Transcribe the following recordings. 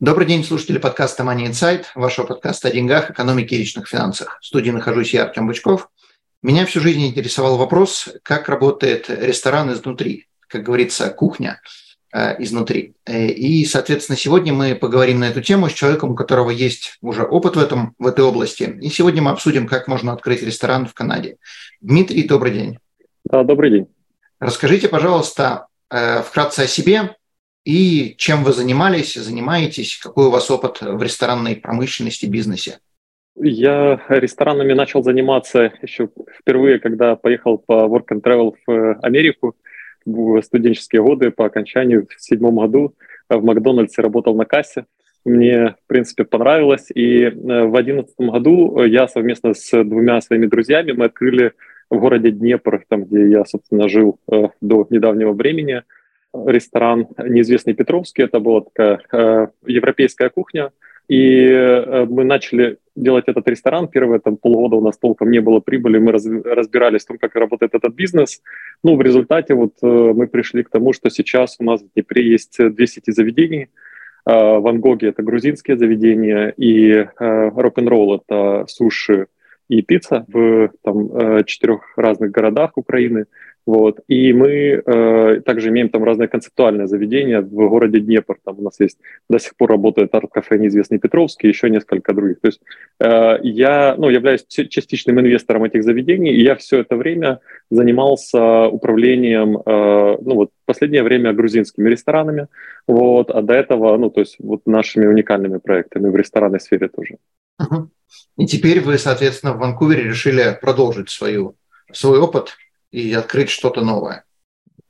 Добрый день, слушатели подкаста Money Insight, вашего подкаста о деньгах, экономике и личных финансах. В студии нахожусь я, Артем Бычков. Меня всю жизнь интересовал вопрос, как работает ресторан изнутри, как говорится, кухня э, изнутри. Э, и, соответственно, сегодня мы поговорим на эту тему с человеком, у которого есть уже опыт в, этом, в этой области. И сегодня мы обсудим, как можно открыть ресторан в Канаде. Дмитрий, добрый день. Добрый день. Расскажите, пожалуйста, э, вкратце о себе, и чем вы занимались, занимаетесь, какой у вас опыт в ресторанной промышленности, бизнесе? Я ресторанами начал заниматься еще впервые, когда поехал по Work and Travel в Америку в студенческие годы по окончанию в седьмом году в Макдональдсе работал на кассе. Мне, в принципе, понравилось. И э, в одиннадцатом году я совместно с двумя своими друзьями мы открыли в городе Днепр, там, где я, собственно, жил э, до недавнего времени – ресторан неизвестный Петровский. Это была такая э, европейская кухня. И э, мы начали делать этот ресторан. Первые там, полгода у нас толком не было прибыли, мы раз, разбирались в том, как работает этот бизнес. Ну, в результате вот э, мы пришли к тому, что сейчас у нас в Днепре есть две сети заведений. Э, Ван Гоги — это грузинские заведения, и э, рок-н-ролл — это суши и пицца в там, э, четырех разных городах Украины. Вот. И мы э, также имеем там разные концептуальные заведения в городе Днепр. Там у нас есть до сих пор работает арт-кафе неизвестный Петровский, еще несколько других. То есть э, я ну, являюсь частичным инвестором этих заведений, и я все это время занимался управлением, э, ну вот последнее время грузинскими ресторанами, вот, а до этого, ну то есть вот нашими уникальными проектами в ресторанной сфере тоже. И теперь вы, соответственно, в Ванкувере решили продолжить свою, свой опыт и открыть что-то новое.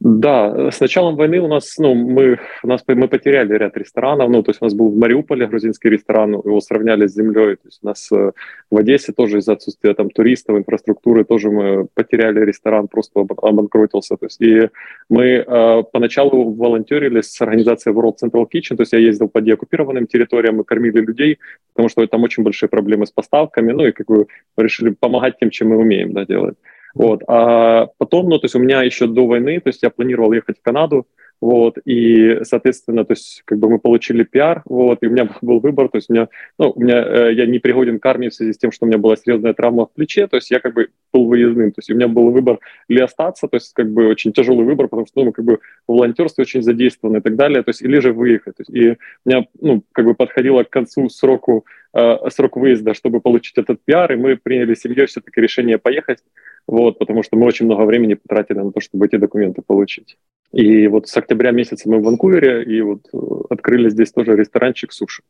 Да, с началом войны у нас, ну, мы, у нас, мы потеряли ряд ресторанов, ну, то есть у нас был в Мариуполе грузинский ресторан, его сравняли с землей, то есть у нас э, в Одессе тоже из-за отсутствия там туристов, инфраструктуры тоже мы потеряли ресторан, просто обанкротился, то есть и мы э, поначалу волонтерили с организацией World Central Kitchen, то есть я ездил по деоккупированным территориям, мы кормили людей, потому что там очень большие проблемы с поставками, ну, и как бы решили помогать тем, чем мы умеем, да, делать. Вот. А потом, ну, то есть у меня еще до войны, то есть я планировал ехать в Канаду, вот, и, соответственно, то есть, как бы мы получили пиар, вот, и у меня был выбор, то есть у меня, ну, у меня, э, я не пригоден к армии в связи с тем, что у меня была серьезная травма в плече, то есть я как бы был выездным, то есть у меня был выбор ли остаться, то есть как бы очень тяжелый выбор, потому что, ну, как бы в волонтерстве очень задействованы и так далее, то есть или же выехать, то есть, и у меня, ну, как бы подходило к концу сроку, э, срок выезда, чтобы получить этот пиар, и мы приняли семьей все-таки решение поехать, вот, потому что мы очень много времени потратили на то, чтобы эти документы получить. И вот с октября месяца мы в Ванкувере, и вот э, открыли здесь тоже ресторанчик суши.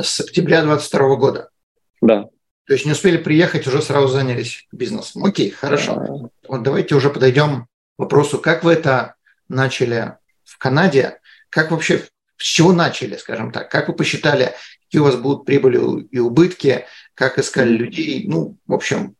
С октября 22 года? Да. То есть не успели приехать, уже сразу занялись бизнесом. Окей, хорошо. Да. Вот давайте уже подойдем к вопросу, как вы это начали в Канаде, как вообще, с чего начали, скажем так, как вы посчитали, какие у вас будут прибыли и убытки, как искали людей, ну, в общем,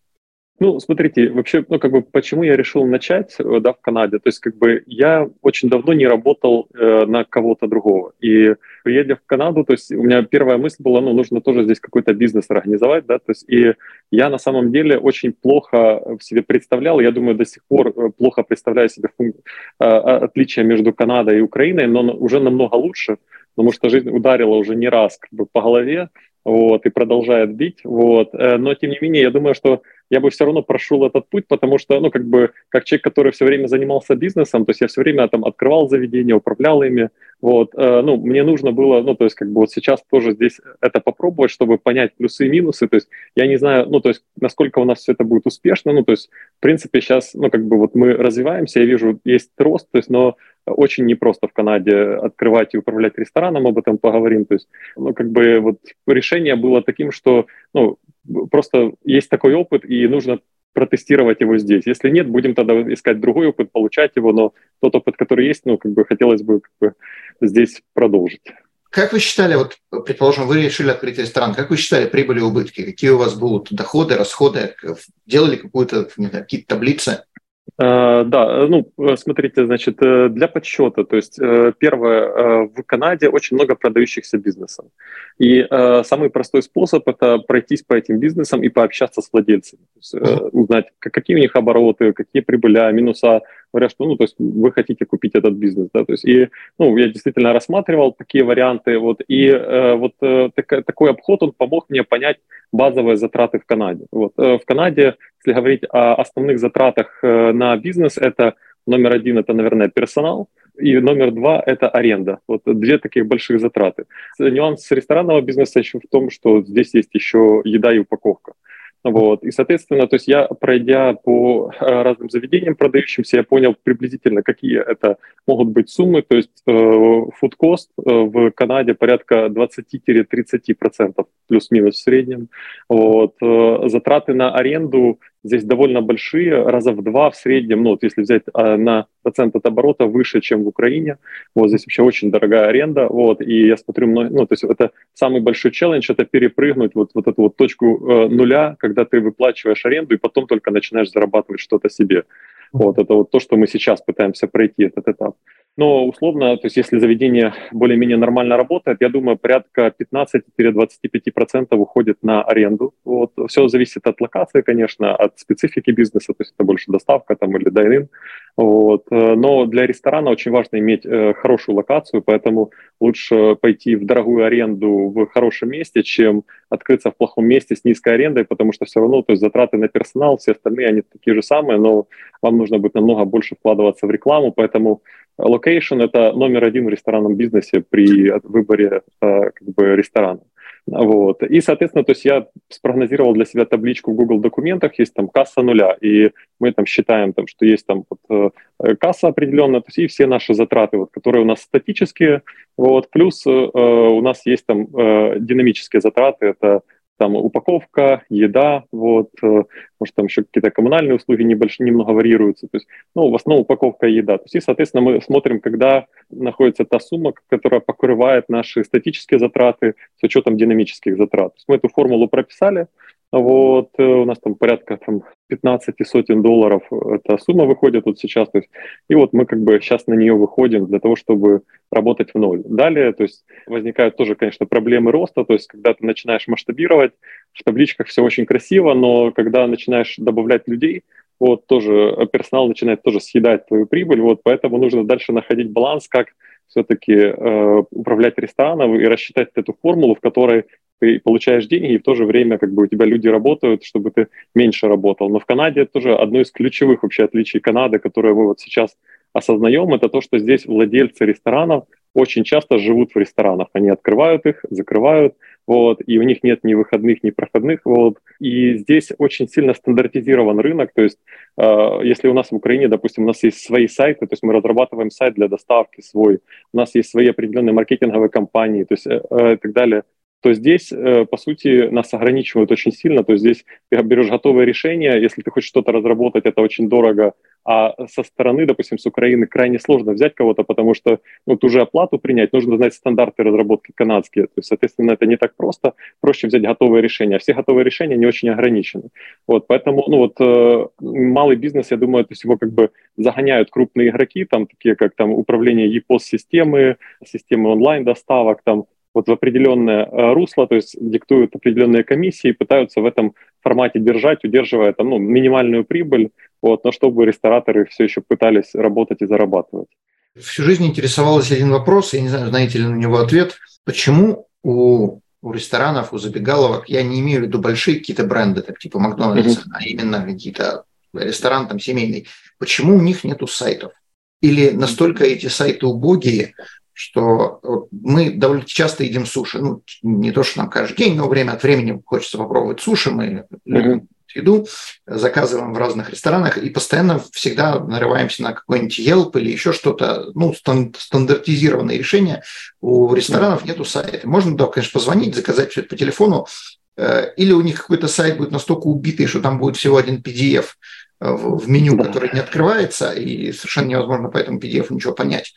ну, смотрите, вообще, ну, как бы, почему я решил начать, э, да, в Канаде, то есть, как бы, я очень давно не работал э, на кого-то другого, и приедя в Канаду, то есть, у меня первая мысль была, ну, нужно тоже здесь какой-то бизнес организовать, да, то есть, и я на самом деле очень плохо в себе представлял, я думаю, до сих пор э, плохо представляю себе фун... э, отличия между Канадой и Украиной, но уже намного лучше, потому что жизнь ударила уже не раз как бы, по голове, вот, и продолжает бить, вот, э, но, тем не менее, я думаю, что я бы все равно прошел этот путь, потому что, ну, как бы, как человек, который все время занимался бизнесом, то есть я все время там открывал заведения, управлял ими, вот, э, ну, мне нужно было, ну, то есть, как бы вот сейчас тоже здесь это попробовать, чтобы понять плюсы и минусы, то есть я не знаю, ну, то есть, насколько у нас все это будет успешно, ну, то есть, в принципе, сейчас, ну, как бы вот мы развиваемся, я вижу, есть рост, то есть, но очень непросто в Канаде открывать и управлять рестораном, об этом поговорим. То есть, ну, как бы вот решение было таким, что, ну, просто есть такой опыт, и нужно протестировать его здесь. Если нет, будем тогда искать другой опыт, получать его, но тот опыт, который есть, ну, как бы хотелось бы как бы, здесь продолжить. Как вы считали, вот, предположим, вы решили открыть ресторан, как вы считали прибыли и убытки? Какие у вас будут доходы, расходы? Делали какую-то, какие-то таблицы? Э, да, ну, э, смотрите, значит, э, для подсчета, то есть, первое, в Канаде очень много продающихся бизнесов. И самый простой способ – это пройтись по этим бизнесам и пообщаться с владельцами, есть, узнать, какие у них обороты, какие прибыли, минуса, говорят, что, ну, то есть вы хотите купить этот бизнес, да, то есть и, ну, я действительно рассматривал такие варианты, вот, и э, вот э, так, такой обход, он помог мне понять базовые затраты в Канаде. Вот, э, в Канаде, если говорить о основных затратах э, на бизнес, это номер один, это, наверное, персонал, и номер два – это аренда. Вот две таких больших затраты. Нюанс ресторанного бизнеса еще в том, что здесь есть еще еда и упаковка. Вот. И, соответственно, то есть я, пройдя по э, разным заведениям продающимся, я понял приблизительно, какие это могут быть суммы. То есть food э, э, в Канаде порядка 20-30% плюс-минус в среднем. Вот. Затраты на аренду здесь довольно большие, раза в два в среднем, ну вот если взять а, на процент от оборота выше, чем в Украине, вот здесь вообще очень дорогая аренда, вот, и я смотрю, ну, то есть это самый большой челлендж, это перепрыгнуть вот, вот эту вот точку э, нуля, когда ты выплачиваешь аренду и потом только начинаешь зарабатывать что-то себе. Вот, это вот то, что мы сейчас пытаемся пройти, этот этап. Но условно, то есть если заведение более-менее нормально работает, я думаю, порядка 15-25% уходит на аренду. Вот. Все зависит от локации, конечно, от специфики бизнеса, то есть это больше доставка там, или дайнин. Вот. Но для ресторана очень важно иметь э, хорошую локацию, поэтому лучше пойти в дорогую аренду в хорошем месте, чем открыться в плохом месте с низкой арендой, потому что все равно то есть затраты на персонал, все остальные, они такие же самые, но вам нужно будет намного больше вкладываться в рекламу, поэтому Location – это номер один в ресторанном бизнесе при выборе э, как бы, ресторана. Вот. И, соответственно, то есть я спрогнозировал для себя табличку в Google документах, есть там касса нуля, и мы там считаем, там, что есть там вот, э, касса определенная, то есть и все наши затраты, вот, которые у нас статические, вот, плюс э, у нас есть там э, динамические затраты, это там упаковка, еда, вот, э, может, там еще какие-то коммунальные услуги небольшие, немного варьируются, то есть, ну, в основном упаковка и еда. То есть, и, соответственно, мы смотрим, когда находится та сумма, которая покрывает наши статические затраты с учетом динамических затрат. То есть мы эту формулу прописали, вот, э, у нас там порядка там, 15 сотен долларов эта сумма выходит вот сейчас. То есть, и вот мы как бы сейчас на нее выходим для того, чтобы работать в ноль. Далее, то есть возникают тоже, конечно, проблемы роста. То есть когда ты начинаешь масштабировать, в табличках все очень красиво, но когда начинаешь добавлять людей, вот тоже персонал начинает тоже съедать твою прибыль. Вот поэтому нужно дальше находить баланс, как все-таки э, управлять рестораном и рассчитать эту формулу, в которой ты получаешь деньги, и в то же время как бы у тебя люди работают, чтобы ты меньше работал. Но в Канаде это тоже одно из ключевых вообще отличий Канады, которое мы вот сейчас осознаем, это то, что здесь владельцы ресторанов очень часто живут в ресторанах. Они открывают их, закрывают, вот, и у них нет ни выходных, ни проходных, вот. И здесь очень сильно стандартизирован рынок, то есть э, если у нас в Украине, допустим, у нас есть свои сайты, то есть мы разрабатываем сайт для доставки свой, у нас есть свои определенные маркетинговые компании, то есть э, э, и так далее, то здесь, э, по сути, нас ограничивают очень сильно. То есть здесь ты берешь готовое решение, если ты хочешь что-то разработать, это очень дорого, а со стороны, допустим, с Украины крайне сложно взять кого-то, потому что ну, ту же оплату принять, нужно знать стандарты разработки канадские. То есть, соответственно, это не так просто. Проще взять готовое решение. А все готовые решения не очень ограничены. Вот, поэтому, ну вот, э, малый бизнес, я думаю, то есть его как бы загоняют крупные игроки, там такие как там управление EPOS-системы, системы онлайн-доставок, там вот в определенное э, русло, то есть диктуют определенные комиссии, пытаются в этом формате держать, удерживая там, ну, минимальную прибыль, вот, но чтобы рестораторы все еще пытались работать и зарабатывать. Всю жизнь интересовался один вопрос, я не знаю, знаете ли на него ответ. Почему у, у ресторанов, у забегаловок, я не имею в виду большие какие-то бренды, так типа Макдональдс, mm-hmm. а именно какие-то ресторан там семейный, почему у них нету сайтов? Или настолько эти сайты убогие, что мы довольно часто едим суши. Ну, не то, что нам каждый день, но время от времени хочется попробовать суши. Мы любим еду, заказываем в разных ресторанах и постоянно всегда нарываемся на какой-нибудь Yelp или еще что-то, ну, стандартизированное решение. У ресторанов нету сайта. Можно, да, конечно, позвонить, заказать все это по телефону, э, или у них какой-то сайт будет настолько убитый, что там будет всего один PDF в меню, который не открывается, и совершенно невозможно по этому PDF ничего понять.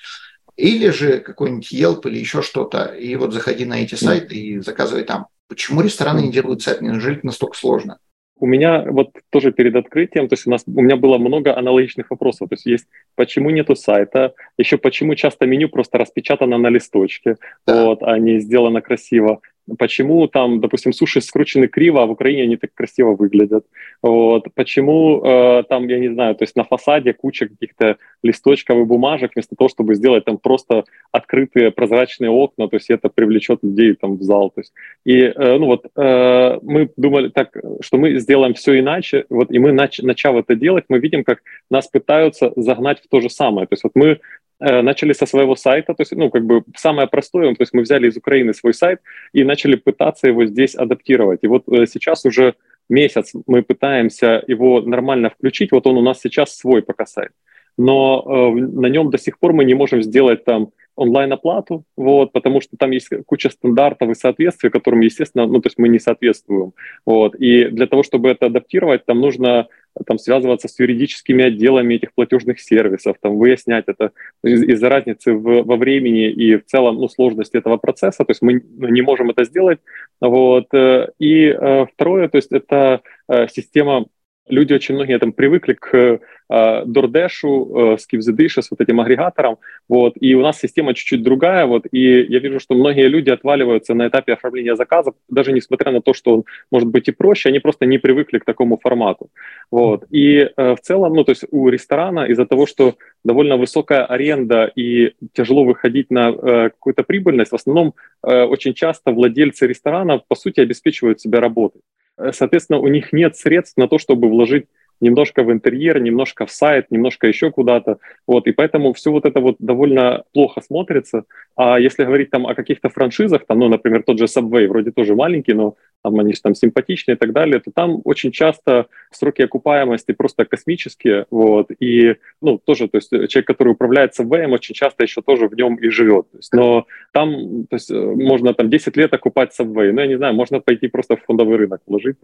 Или же какой-нибудь Yelp или еще что-то, и вот заходи на эти сайты и заказывай там. Почему рестораны не делают сайт? Неужели это настолько сложно? У меня вот тоже перед открытием, то есть у нас у меня было много аналогичных вопросов. То есть есть почему нету сайта, еще почему часто меню просто распечатано на листочке, да. вот, а не сделано красиво почему там, допустим, суши скручены криво, а в Украине они так красиво выглядят. Вот. Почему э, там, я не знаю, то есть на фасаде куча каких-то листочков и бумажек, вместо того, чтобы сделать там просто открытые прозрачные окна, то есть это привлечет людей там в зал. То есть. И э, ну вот э, мы думали так, что мы сделаем все иначе, вот, и мы, нач, начав это делать, мы видим, как нас пытаются загнать в то же самое. То есть вот мы начали со своего сайта, то есть, ну, как бы самое простое, то есть мы взяли из Украины свой сайт и начали пытаться его здесь адаптировать. И вот э, сейчас уже месяц мы пытаемся его нормально включить, вот он у нас сейчас свой пока сайт, но э, на нем до сих пор мы не можем сделать там онлайн-оплату, вот, потому что там есть куча стандартов и соответствий, которым, естественно, ну, то есть мы не соответствуем, вот, и для того, чтобы это адаптировать, там нужно там связываться с юридическими отделами этих платежных сервисов, там выяснять это из- из-за разницы в, во времени и в целом ну, сложности этого процесса, то есть мы ну, не можем это сделать, вот, э, и э, второе, то есть это э, система люди очень многие там привыкли к э, DoorDash, э, с вот этим агрегатором, вот, и у нас система чуть-чуть другая, вот, и я вижу, что многие люди отваливаются на этапе оформления заказа, даже несмотря на то, что он может быть и проще, они просто не привыкли к такому формату, вот, и э, в целом, ну, то есть у ресторана из-за того, что довольно высокая аренда и тяжело выходить на э, какую-то прибыльность, в основном э, очень часто владельцы ресторанов, по сути, обеспечивают себя работой. Э, соответственно, у них нет средств на то, чтобы вложить немножко в интерьер, немножко в сайт, немножко еще куда-то. Вот, и поэтому все вот это вот довольно плохо смотрится. А если говорить там о каких-то франшизах, там, ну, например, тот же Subway, вроде тоже маленький, но там они там симпатичные и так далее, то там очень часто сроки окупаемости просто космические, вот, и, ну, тоже, то есть человек, который управляет Subway, очень часто еще тоже в нем и живет, то есть, но там, то есть, можно там 10 лет окупать Subway, ну, я не знаю, можно пойти просто в фондовый рынок вложить.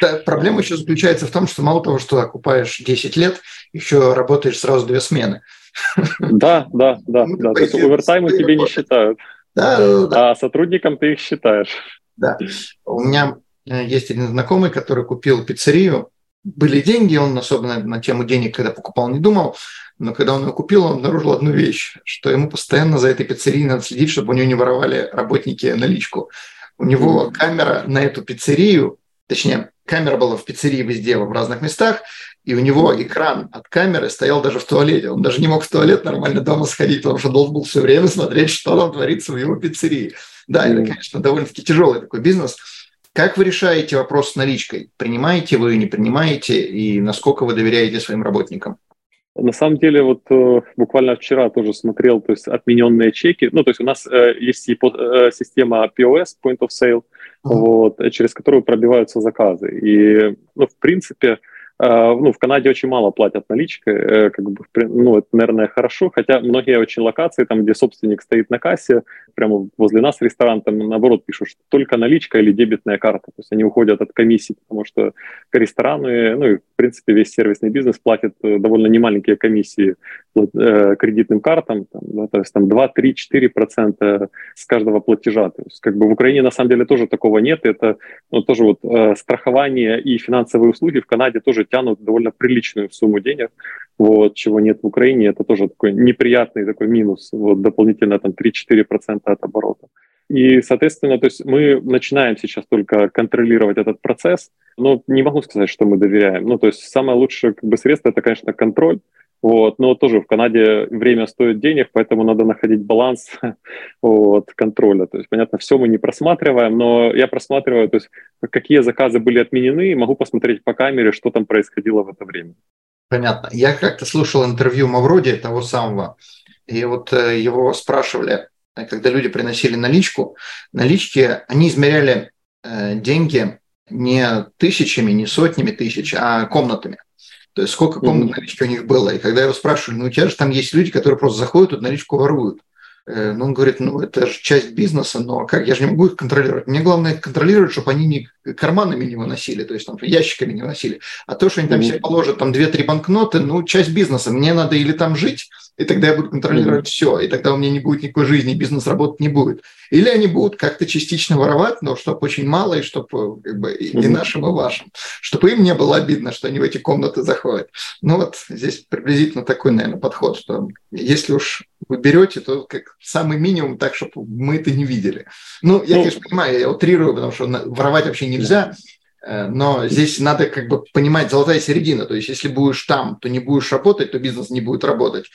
Да, проблема еще заключается в том, что мало того, что окупаешь 10 лет, еще работаешь сразу две смены. Да, да, да, ну, да. То есть овертаймы тебе не считают. Да, да. А сотрудникам ты их считаешь. Да. У меня э, есть один знакомый, который купил пиццерию. Были деньги, он особенно на тему денег, когда покупал, не думал. Но когда он ее купил, он обнаружил одну вещь, что ему постоянно за этой пиццерией надо следить, чтобы у него не воровали работники наличку. У него камера на эту пиццерию, точнее, камера была в пиццерии везде, в разных местах, и у него экран от камеры стоял даже в туалете. Он даже не мог в туалет нормально дома сходить, потому что должен был все время смотреть, что там творится в его пиццерии. Да, это, конечно, довольно-таки тяжелый такой бизнес. Как вы решаете вопрос с наличкой? Принимаете вы, не принимаете, и насколько вы доверяете своим работникам? На самом деле, вот э, буквально вчера тоже смотрел, то есть отмененные чеки. Ну, то есть у нас э, есть э, система POS, Point of Sale, uh-huh. вот, через которую пробиваются заказы. И, ну, в принципе, а, ну, в Канаде очень мало платят наличкой, э, как бы, ну, это, наверное, хорошо, хотя многие очень локации, там, где собственник стоит на кассе, прямо возле нас ресторан, там, наоборот, пишут, что только наличка или дебетная карта, то есть они уходят от комиссии, потому что рестораны, ну, и, в принципе, весь сервисный бизнес платит э, довольно немаленькие комиссии э, кредитным картам, там, да, то есть там 2, 3, 4 процента с каждого платежа, то есть как бы в Украине на самом деле тоже такого нет, это ну, тоже вот э, страхование и финансовые услуги в Канаде тоже тянут довольно приличную сумму денег, вот, чего нет в Украине. Это тоже такой неприятный такой минус, вот, дополнительно там 3-4% от оборота. И, соответственно, то есть мы начинаем сейчас только контролировать этот процесс, но не могу сказать, что мы доверяем. Ну, то есть самое лучшее как бы, средство – это, конечно, контроль, вот, но тоже в Канаде время стоит денег, поэтому надо находить баланс вот, контроля. То есть, понятно, все мы не просматриваем, но я просматриваю, то есть, какие заказы были отменены, и могу посмотреть по камере, что там происходило в это время. Понятно. Я как-то слушал интервью Мавроди, того самого, и вот э, его спрашивали, э, когда люди приносили наличку, налички, они измеряли э, деньги не тысячами, не сотнями тысяч, а комнатами. То есть сколько комнат налички у них было. И когда я его спрашиваю, ну у тебя же там есть люди, которые просто заходят, тут наличку воруют. Э, ну, он говорит, ну, это же часть бизнеса, но как, я же не могу их контролировать. Мне главное их контролировать, чтобы они не карманами не выносили, то есть там ящиками не выносили. А то, что они там себе положат там 2-3 банкноты, ну, часть бизнеса. Мне надо или там жить, и тогда я буду контролировать mm-hmm. все, и тогда у меня не будет никакой жизни, бизнес работать не будет. Или они будут как-то частично воровать, но чтобы очень мало, и чтобы как бы, и mm-hmm. нашим, и вашим, чтобы им не было обидно, что они в эти комнаты заходят. Ну вот здесь приблизительно такой, наверное, подход, что если уж вы берете, то как самый минимум так, чтобы мы это не видели. Ну, я, ну, конечно, понимаю, я утрирую, потому что воровать вообще нельзя, Э, но здесь надо как бы понимать золотая середина. То есть, если будешь там, то не будешь работать, то бизнес не будет работать.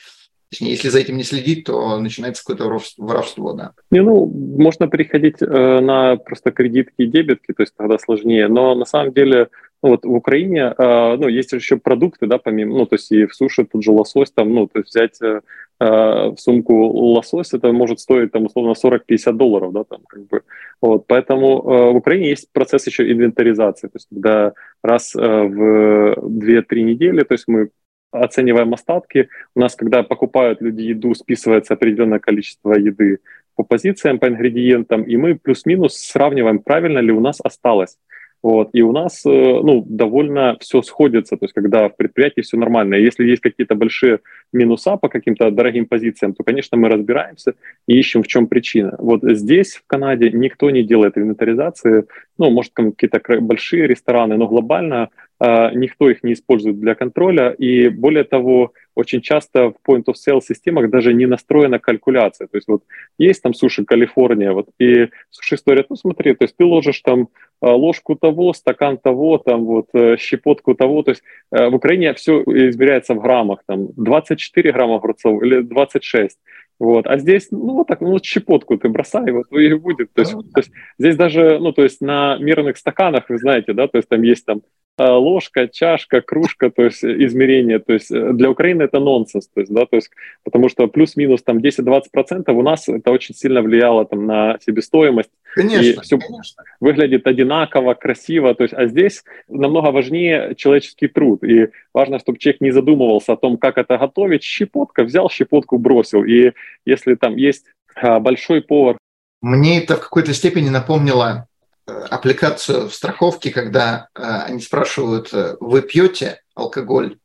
Точнее, если за этим не следить, то начинается какое-то воровство, да. Не, ну, можно переходить э, на просто кредитки и дебетки, то есть тогда сложнее. Но на самом деле, ну, вот в Украине, э, ну, есть еще продукты, да, помимо, ну, то есть и в суше тут же лосось, там, ну, то есть взять э, э в сумку лосось, это может стоить, там, условно, 40-50 долларов, да, там, как бы. Вот, поэтому э, в Украине есть процесс еще инвентаризации, то есть когда раз э, в 2-3 недели, то есть мы оцениваем остатки. У нас, когда покупают люди еду, списывается определенное количество еды по позициям, по ингредиентам, и мы плюс-минус сравниваем, правильно ли у нас осталось. Вот. И у нас э, ну, довольно все сходится, то есть когда в предприятии все нормально. Если есть какие-то большие минуса по каким-то дорогим позициям, то, конечно, мы разбираемся и ищем, в чем причина. Вот здесь, в Канаде, никто не делает инвентаризации. Ну, может, какие-то большие рестораны, но глобально никто их не использует для контроля. И более того, очень часто в point-of-sale системах даже не настроена калькуляция. То есть вот есть там суши Калифорния, вот, и суши говорят, ну смотри, то есть ты ложишь там э, ложку того, стакан того, там вот э, щепотку того, то есть э, в Украине все измеряется в граммах, там 24 грамма огурцов или 26. Вот. А здесь, ну, вот так, ну, вот щепотку ты бросай, вот и будет. То есть, то есть здесь даже, ну, то есть на мерных стаканах, вы знаете, да, то есть там есть там Э, ложка, чашка, кружка, то есть измерение, то есть э, для Украины это нонсенс, то есть, да, то есть, потому что плюс-минус там 10-20% у нас это очень сильно влияло там на себестоимость. Конечно, и все конечно. выглядит одинаково, красиво, то есть, а здесь намного важнее человеческий труд, и важно, чтобы человек не задумывался о том, как это готовить, щепотка, взял щепотку, бросил, и если там есть а, большой повар. Мне это в какой-то степени напомнило аппликацию в страховке, когда э, они спрашивают, э, вы пьете алкоголь?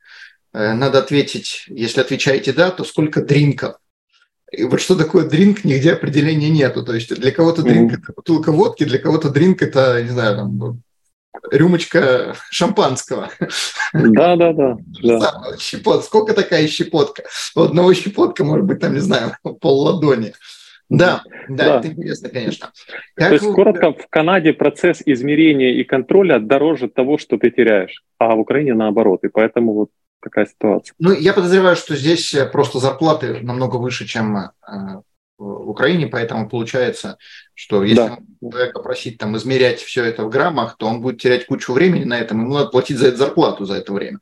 Э, надо ответить, если отвечаете да, то сколько дринков? И вот что такое дринк, нигде определения нету. То есть для кого-то дринк mm-hmm. это бутылка водки, для кого-то дринк это, не знаю, там, рюмочка шампанского. Да, да, да. да. Щепот. Сколько такая щепотка? У одного щепотка может быть, там, не знаю, пол ладони. Да, да, да, это интересно, конечно. Как То есть, вы... коротко, в Канаде процесс измерения и контроля дороже того, что ты теряешь, а в Украине наоборот, и поэтому вот такая ситуация. Ну, я подозреваю, что здесь просто зарплаты намного выше, чем э, в Украине, поэтому получается, что если да. человека просить там измерять все это в граммах, то он будет терять кучу времени на этом, ему надо платить за это зарплату за это время.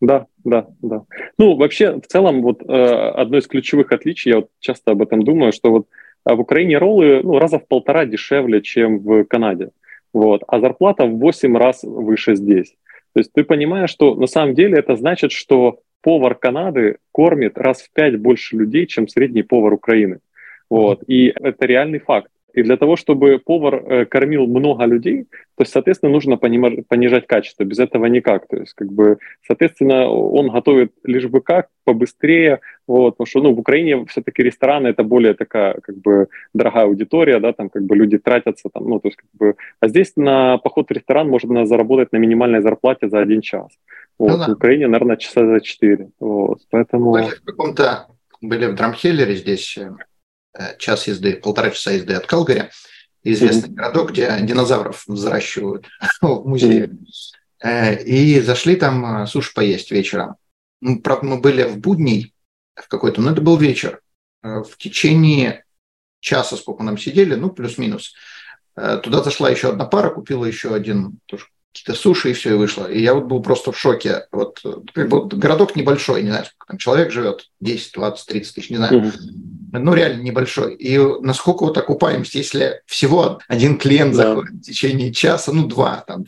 Да, да, да. Ну, вообще, в целом, вот э, одно из ключевых отличий, я вот часто об этом думаю, что вот э, в Украине роллы ну, раза в полтора дешевле, чем в Канаде. Вот, а зарплата в 8 раз выше здесь. То есть ты понимаешь, что на самом деле это значит, что повар Канады кормит раз в пять больше людей, чем средний повар Украины. Вот. И это реальный факт. И для того, чтобы повар э, кормил много людей, то есть, соответственно, нужно понижать качество. Без этого никак. То есть, как бы, соответственно, он готовит лишь бы как, побыстрее. Вот, потому что ну, в Украине все-таки рестораны это более такая как бы дорогая аудитория, да, там как бы люди тратятся там, ну, то есть как бы, а здесь на поход в ресторан можно заработать на минимальной зарплате за один час. Вот, ну, да. В Украине, наверное, часа за четыре. Вот, поэтому... Были в каком-то, были в Драмхеллере здесь Э, час езды, полтора часа езды от Калгари, известный mm-hmm. городок, где динозавров взращивают в музее. Mm-hmm. И зашли там э, суши поесть вечером. Ну, правда, мы были в будний в какой-то, но это был вечер. В течение часа, сколько нам сидели, ну, плюс-минус, туда зашла еще одна пара, купила еще один тоже какие-то суши, и все, и вышло. И я вот был просто в шоке. Вот, как бы, городок небольшой, не знаю, сколько там человек живет, 10, 20, 30 тысяч, не знаю. Mm-hmm ну, реально небольшой. И насколько вот окупаемость, если всего один клиент да. заходит в течение часа, ну, два, там,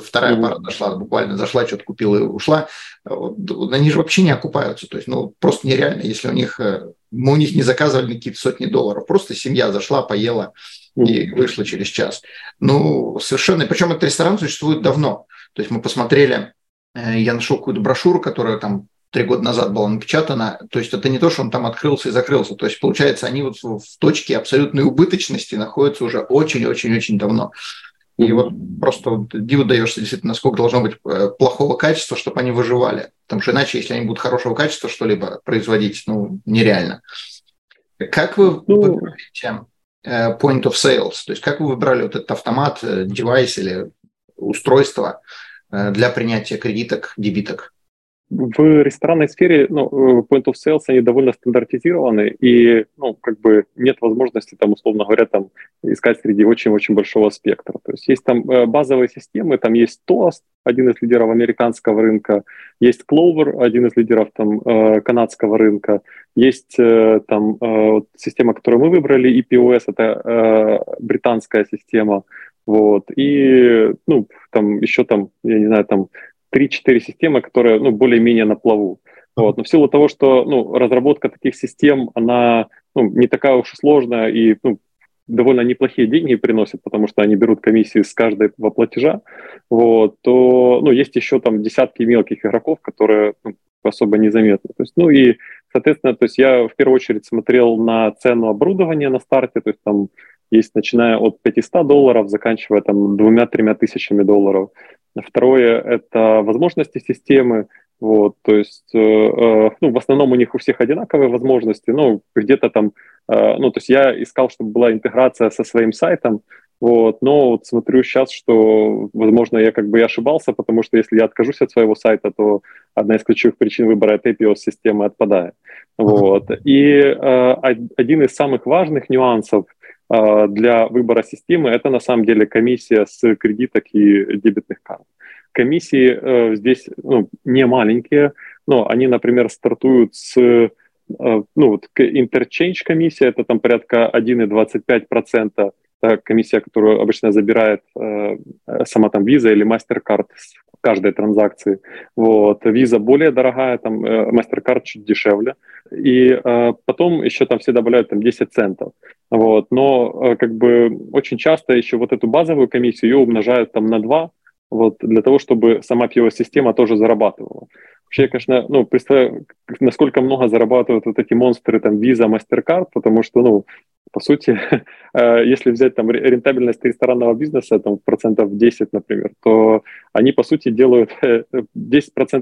вторая mm-hmm. пара дошла, буквально зашла, что-то купила и ушла, они же вообще не окупаются. То есть, ну, просто нереально, если у них, э, мы у них не заказывали какие-то сотни долларов, просто семья зашла, поела mm-hmm. и вышла через час. Ну, совершенно, причем этот ресторан существует давно. То есть мы посмотрели, э, я нашел какую-то брошюру, которая там три года назад было напечатано. То есть это не то, что он там открылся и закрылся. То есть получается, они вот в точке абсолютной убыточности находятся уже очень-очень-очень давно. И вот просто вот диву даешься действительно, насколько должно быть э, плохого качества, чтобы они выживали. Потому что иначе, если они будут хорошего качества что-либо производить, ну, нереально. Как вы ну, выбираете э, point of sales? То есть как вы выбрали вот этот автомат, э, девайс или устройство для принятия кредиток, дебиток? В ресторанной сфере ну, э, point of sales, они довольно стандартизированы, и ну, как бы нет возможности, там, условно говоря, там, искать среди очень-очень большого спектра. То есть есть там э, базовые системы, там есть Toast, один из лидеров американского рынка, есть Clover, один из лидеров там, э, канадского рынка, есть там система, которую мы выбрали, EPOS, это британская система, вот, и, ну, там еще там, я не знаю, там 3-4 системы, которые ну, более-менее на плаву. Вот. Но в силу того, что ну, разработка таких систем, она ну, не такая уж и сложная и ну, довольно неплохие деньги приносит, потому что они берут комиссии с каждого платежа, вот, то ну, есть еще там десятки мелких игроков, которые ну, особо незаметны. То есть, ну и, соответственно, то есть я в первую очередь смотрел на цену оборудования на старте, то есть там есть начиная от 500 долларов, заканчивая там двумя-тремя тысячами долларов. Второе – это возможности системы. Вот, то есть, э, э, ну, в основном у них у всех одинаковые возможности, ну, где-то там, э, ну, то есть я искал, чтобы была интеграция со своим сайтом, вот, но вот смотрю сейчас, что, возможно, я как бы и ошибался, потому что если я откажусь от своего сайта, то одна из ключевых причин выбора этой API-системы отпадает. Вот. И э, один из самых важных нюансов – для выбора системы, это на самом деле комиссия с кредиток и дебетных карт. Комиссии э, здесь ну, не маленькие, но они, например, стартуют с э, ну, вот interchange комиссия, это там порядка 1,25%, это комиссия, которую обычно забирает э, сама там Visa или MasterCard с каждой транзакции. Вот. Visa более дорогая, там э, MasterCard чуть дешевле. И э, потом еще там все добавляют там 10 центов. Вот. Но э, как бы очень часто еще вот эту базовую комиссию ее умножают там на 2, вот, для того, чтобы сама POS-система тоже зарабатывала. Вообще, я, конечно, ну, представляю, насколько много зарабатывают вот эти монстры, там, Visa, MasterCard, потому что, ну, по сути, э, если взять там рентабельность ресторанного бизнеса, там процентов 10, например, то они, по сути, делают 10%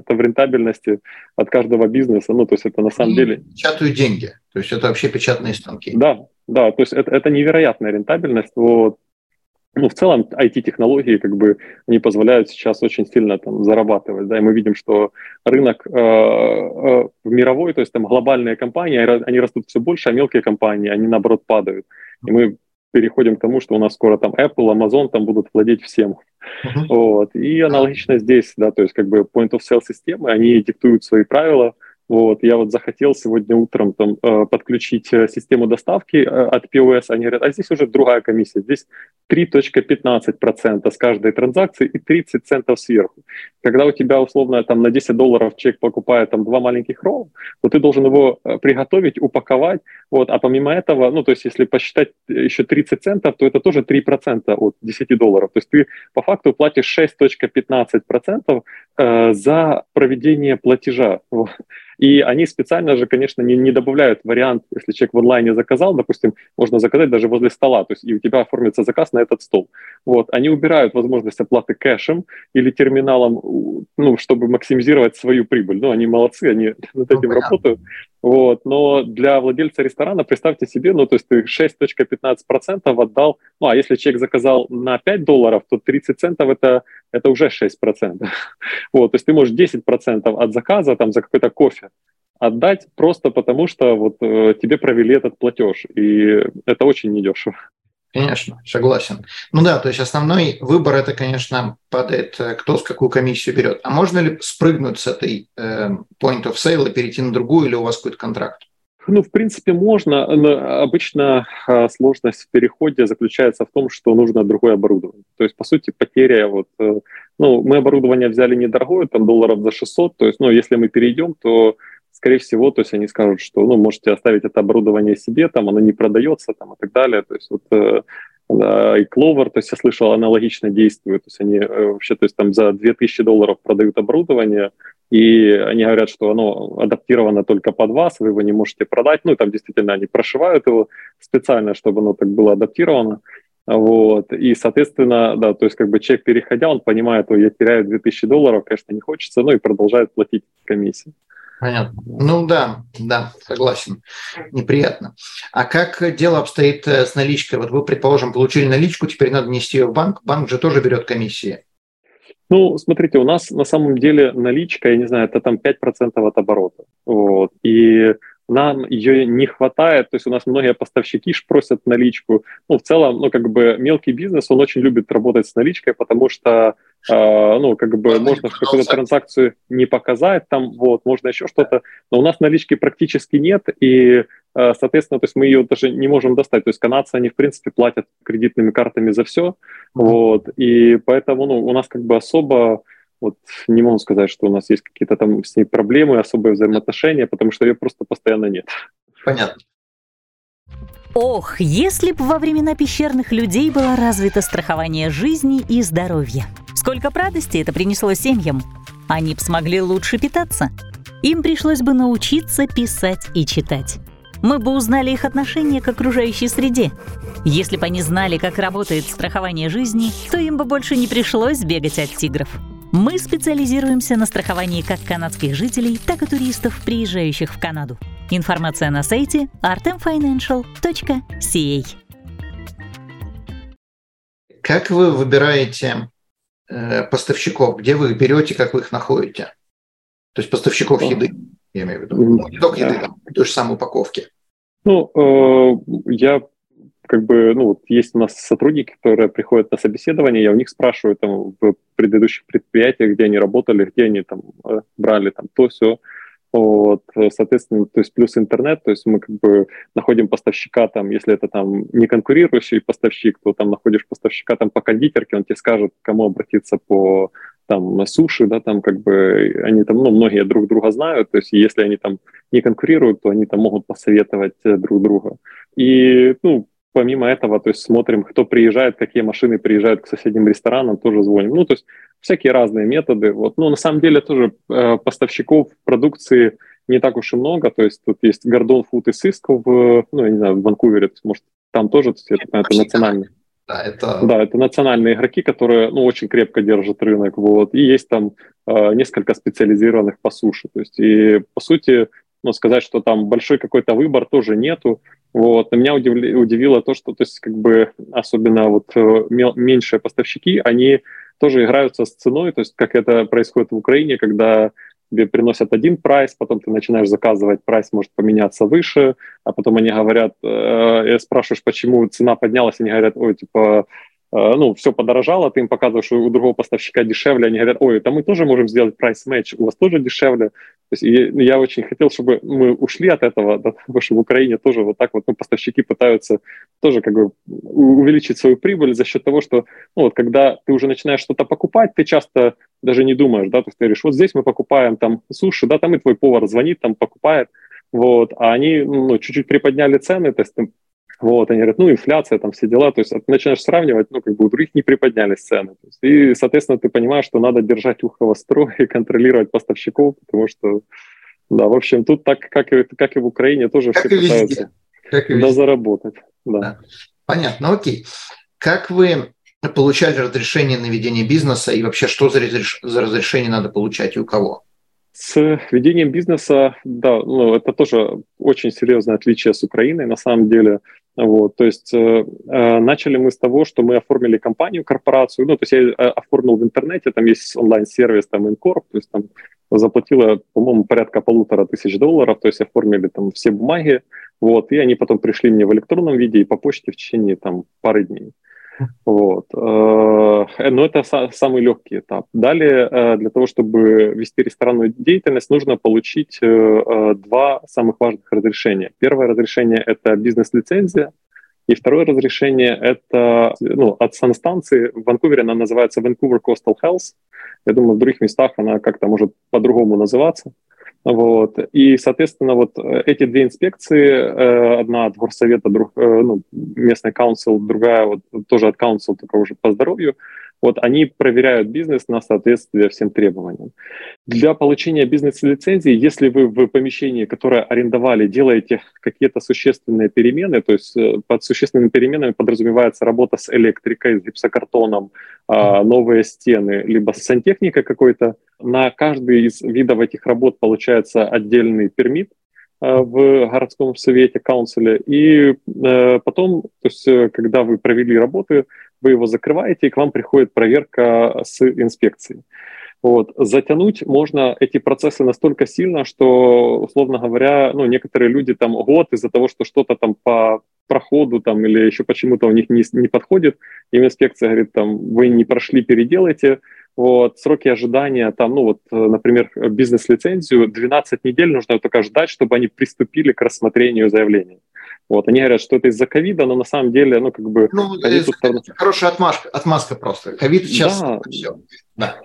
рентабельности от каждого бизнеса. Ну, то есть это на самом деле... Печатают деньги. То есть это вообще печатные станки. Да, да, то есть это, это невероятная рентабельность. Вот ну, в целом IT-технологии как бы они позволяют сейчас очень сильно там зарабатывать, да, и мы видим, что рынок э, э, мировой, то есть там глобальные компании, они растут все больше, а мелкие компании, они наоборот падают. И мы переходим к тому, что у нас скоро там Apple, Amazon там будут владеть всем. Uh-huh. Вот. И аналогично здесь, да, то есть как бы point of sale системы, они диктуют свои правила, вот, я вот захотел сегодня утром там э, подключить э, систему доставки э, от POS. Они говорят, а здесь уже другая комиссия. Здесь 3.15% с каждой транзакции и 30 центов сверху. Когда у тебя условно там на 10 долларов человек покупает там два маленьких ролла, то ты должен его приготовить, упаковать. Вот, а помимо этого, ну то есть если посчитать еще 30 центов, то это тоже 3% от 10 долларов. То есть ты по факту платишь 6.15% э, за проведение платежа. И они специально же, конечно, не, не добавляют вариант, если человек в онлайне заказал, допустим, можно заказать даже возле стола, то есть и у тебя оформится заказ на этот стол. Вот, они убирают возможность оплаты кэшем или терминалом, ну, чтобы максимизировать свою прибыль. Ну, они молодцы, они над этим ну, работают. Вот, но для владельца ресторана, представьте себе, ну, то есть ты 6.15% отдал, ну, а если человек заказал на 5 долларов, то 30 центов это, это уже 6%. Вот, то есть ты можешь 10% от заказа там за какой-то кофе отдать просто потому, что вот э, тебе провели этот платеж, и это очень недешево. Конечно, согласен. Ну да, то есть основной выбор это, конечно, падает, э, кто с какую комиссию берет. А можно ли спрыгнуть с этой э, point of sale и перейти на другую, или у вас какой-то контракт? Ну, в принципе, можно, но обычно а, сложность в переходе заключается в том, что нужно другое оборудование. То есть, по сути, потеря вот, э, ну, мы оборудование взяли недорогое, там долларов за 600, то есть, ну, если мы перейдем, то скорее всего, то есть они скажут, что, ну, можете оставить это оборудование себе, там, оно не продается, там, и так далее. То есть вот э, да, и Clover, то есть я слышал, аналогично действует, то есть они э, вообще, то есть там за 2000 долларов продают оборудование, и они говорят, что оно адаптировано только под вас, вы его не можете продать, ну, и там действительно они прошивают его специально, чтобы оно так было адаптировано, вот, и, соответственно, да, то есть как бы человек, переходя, он понимает, что я теряю 2000 долларов, конечно, не хочется, ну, и продолжает платить комиссию. Понятно. Ну да, да, согласен. Неприятно. А как дело обстоит э, с наличкой? Вот вы, предположим, получили наличку, теперь надо нести ее в банк. Банк же тоже берет комиссии. Ну, смотрите, у нас на самом деле наличка, я не знаю, это там 5% от оборота. Вот. И нам ее не хватает, то есть у нас многие поставщики ж просят наличку. Ну, в целом, ну, как бы мелкий бизнес, он очень любит работать с наличкой, потому что, э, ну, как бы можно какую-то транзакцию не показать там, вот, можно еще что-то, но у нас налички практически нет, и, э, соответственно, то есть мы ее даже не можем достать. То есть канадцы, они, в принципе, платят кредитными картами за все, mm-hmm. вот, и поэтому, ну, у нас как бы особо вот не могу сказать, что у нас есть какие-то там с ней проблемы, особые взаимоотношения, потому что ее просто постоянно нет. Понятно. Ох, если бы во времена пещерных людей было развито страхование жизни и здоровья. Сколько радости это принесло семьям. Они бы смогли лучше питаться. Им пришлось бы научиться писать и читать. Мы бы узнали их отношение к окружающей среде. Если бы они знали, как работает страхование жизни, то им бы больше не пришлось бегать от тигров. Мы специализируемся на страховании как канадских жителей, так и туристов, приезжающих в Канаду. Информация на сайте artemfinancial.ca. Как вы выбираете э, поставщиков? Где вы их берете, как вы их находите? То есть поставщиков еды, я имею в виду. Ну, не только еды, там, той же самой упаковки. Ну, э, я как бы, ну, вот есть у нас сотрудники, которые приходят на собеседование, я у них спрашиваю там в предыдущих предприятиях, где они работали, где они там э, брали там то все. Вот, соответственно, то есть плюс интернет, то есть мы как бы находим поставщика там, если это там не конкурирующий поставщик, то там находишь поставщика там по кондитерке, он тебе скажет, кому обратиться по там суши, да, там как бы они там, ну, многие друг друга знают, то есть если они там не конкурируют, то они там могут посоветовать э, друг друга. И, ну, помимо этого, то есть смотрим, кто приезжает, какие машины приезжают к соседним ресторанам, тоже звоним. Ну, то есть всякие разные методы. Вот. Ну, на самом деле тоже э, поставщиков продукции не так уж и много. То есть тут есть Гордон Фуд и Cisco в, ну, я не знаю, в Ванкувере, может, там тоже, то есть, это, это национальные. Да, это... да, это национальные игроки, которые ну, очень крепко держат рынок. Вот. И есть там э, несколько специализированных по суше. То есть, и по сути, ну, сказать, что там большой какой-то выбор тоже нету. Вот. Но меня удивли, удивило то, что, то есть, как бы, особенно вот э, меньшие поставщики, они тоже играются с ценой, то есть, как это происходит в Украине, когда тебе приносят один прайс, потом ты начинаешь заказывать, прайс может поменяться выше, а потом они говорят, э, спрашиваешь, почему цена поднялась, они говорят, ой, типа, Э, ну, все подорожало, ты им показываешь, что у другого поставщика дешевле, они говорят, ой, это мы тоже можем сделать прайс матч, у вас тоже дешевле. То есть я, очень хотел, чтобы мы ушли от этого, потому что в Украине тоже вот так вот ну, поставщики пытаются тоже как бы увеличить свою прибыль за счет того, что, ну, вот когда ты уже начинаешь что-то покупать, ты часто даже не думаешь, да, то есть ты говоришь, вот здесь мы покупаем там суши, да, там и твой повар звонит, там покупает, вот, а они ну, чуть-чуть приподняли цены, то есть вот, они говорят, ну, инфляция, там все дела. То есть ты начинаешь сравнивать, ну, как бы у других не приподнялись цены. Есть, и, соответственно, ты понимаешь, что надо держать ухо востро и контролировать поставщиков, потому что, да, в общем, тут так, как и, как и в Украине, тоже как все пытаются как и заработать. Да. да. Понятно, окей. Как вы получали разрешение на ведение бизнеса и вообще что за, разреш... за разрешение надо получать и у кого? С ведением бизнеса, да, ну, это тоже очень серьезное отличие с Украиной на самом деле. Вот, то есть э, э, начали мы с того, что мы оформили компанию, корпорацию, ну, то есть я э, оформил в интернете, там есть онлайн-сервис, там Инкорп, то есть там заплатила, по-моему, порядка полутора тысяч долларов, то есть оформили там все бумаги, вот, и они потом пришли мне в электронном виде и по почте в течение там пары дней. Вот. Э, но это самый легкий этап. Далее, э, для того, чтобы вести ресторанную деятельность, нужно получить э, два самых важных разрешения. Первое разрешение – это бизнес-лицензия, и второе разрешение – это ну, от санстанции. В Ванкувере она называется Vancouver Coastal Health. Я думаю, в других местах она как-то может по-другому называться. Вот. И, соответственно, вот эти две инспекции, одна от горсовета, друг, ну, местный каунсил, другая вот тоже от каунсил, только уже по здоровью, вот они проверяют бизнес на соответствие всем требованиям. Для получения бизнес-лицензии, если вы в помещении, которое арендовали, делаете какие-то существенные перемены, то есть э, под существенными переменами подразумевается работа с электрикой, с гипсокартоном, а, новые стены, либо с сантехникой какой-то, на каждый из видов этих работ получается отдельный пермит, в городском совете, каунсиле. И э, потом, то есть, э, когда вы провели работы, вы его закрываете, и к вам приходит проверка с инспекцией. Вот. Затянуть можно эти процессы настолько сильно, что, условно говоря, ну, некоторые люди там год из-за того, что что-то там по проходу там или еще почему-то у них не, не подходит, им инспекция говорит, там, вы не прошли, переделайте, вот, сроки ожидания, там, ну вот, например, бизнес-лицензию 12 недель нужно только ждать, чтобы они приступили к рассмотрению заявления. Вот, они говорят, что это из-за ковида, но на самом деле, ну, как бы... Ну, это хорошая отмашка, отмазка просто. Ковид сейчас да. все. Да.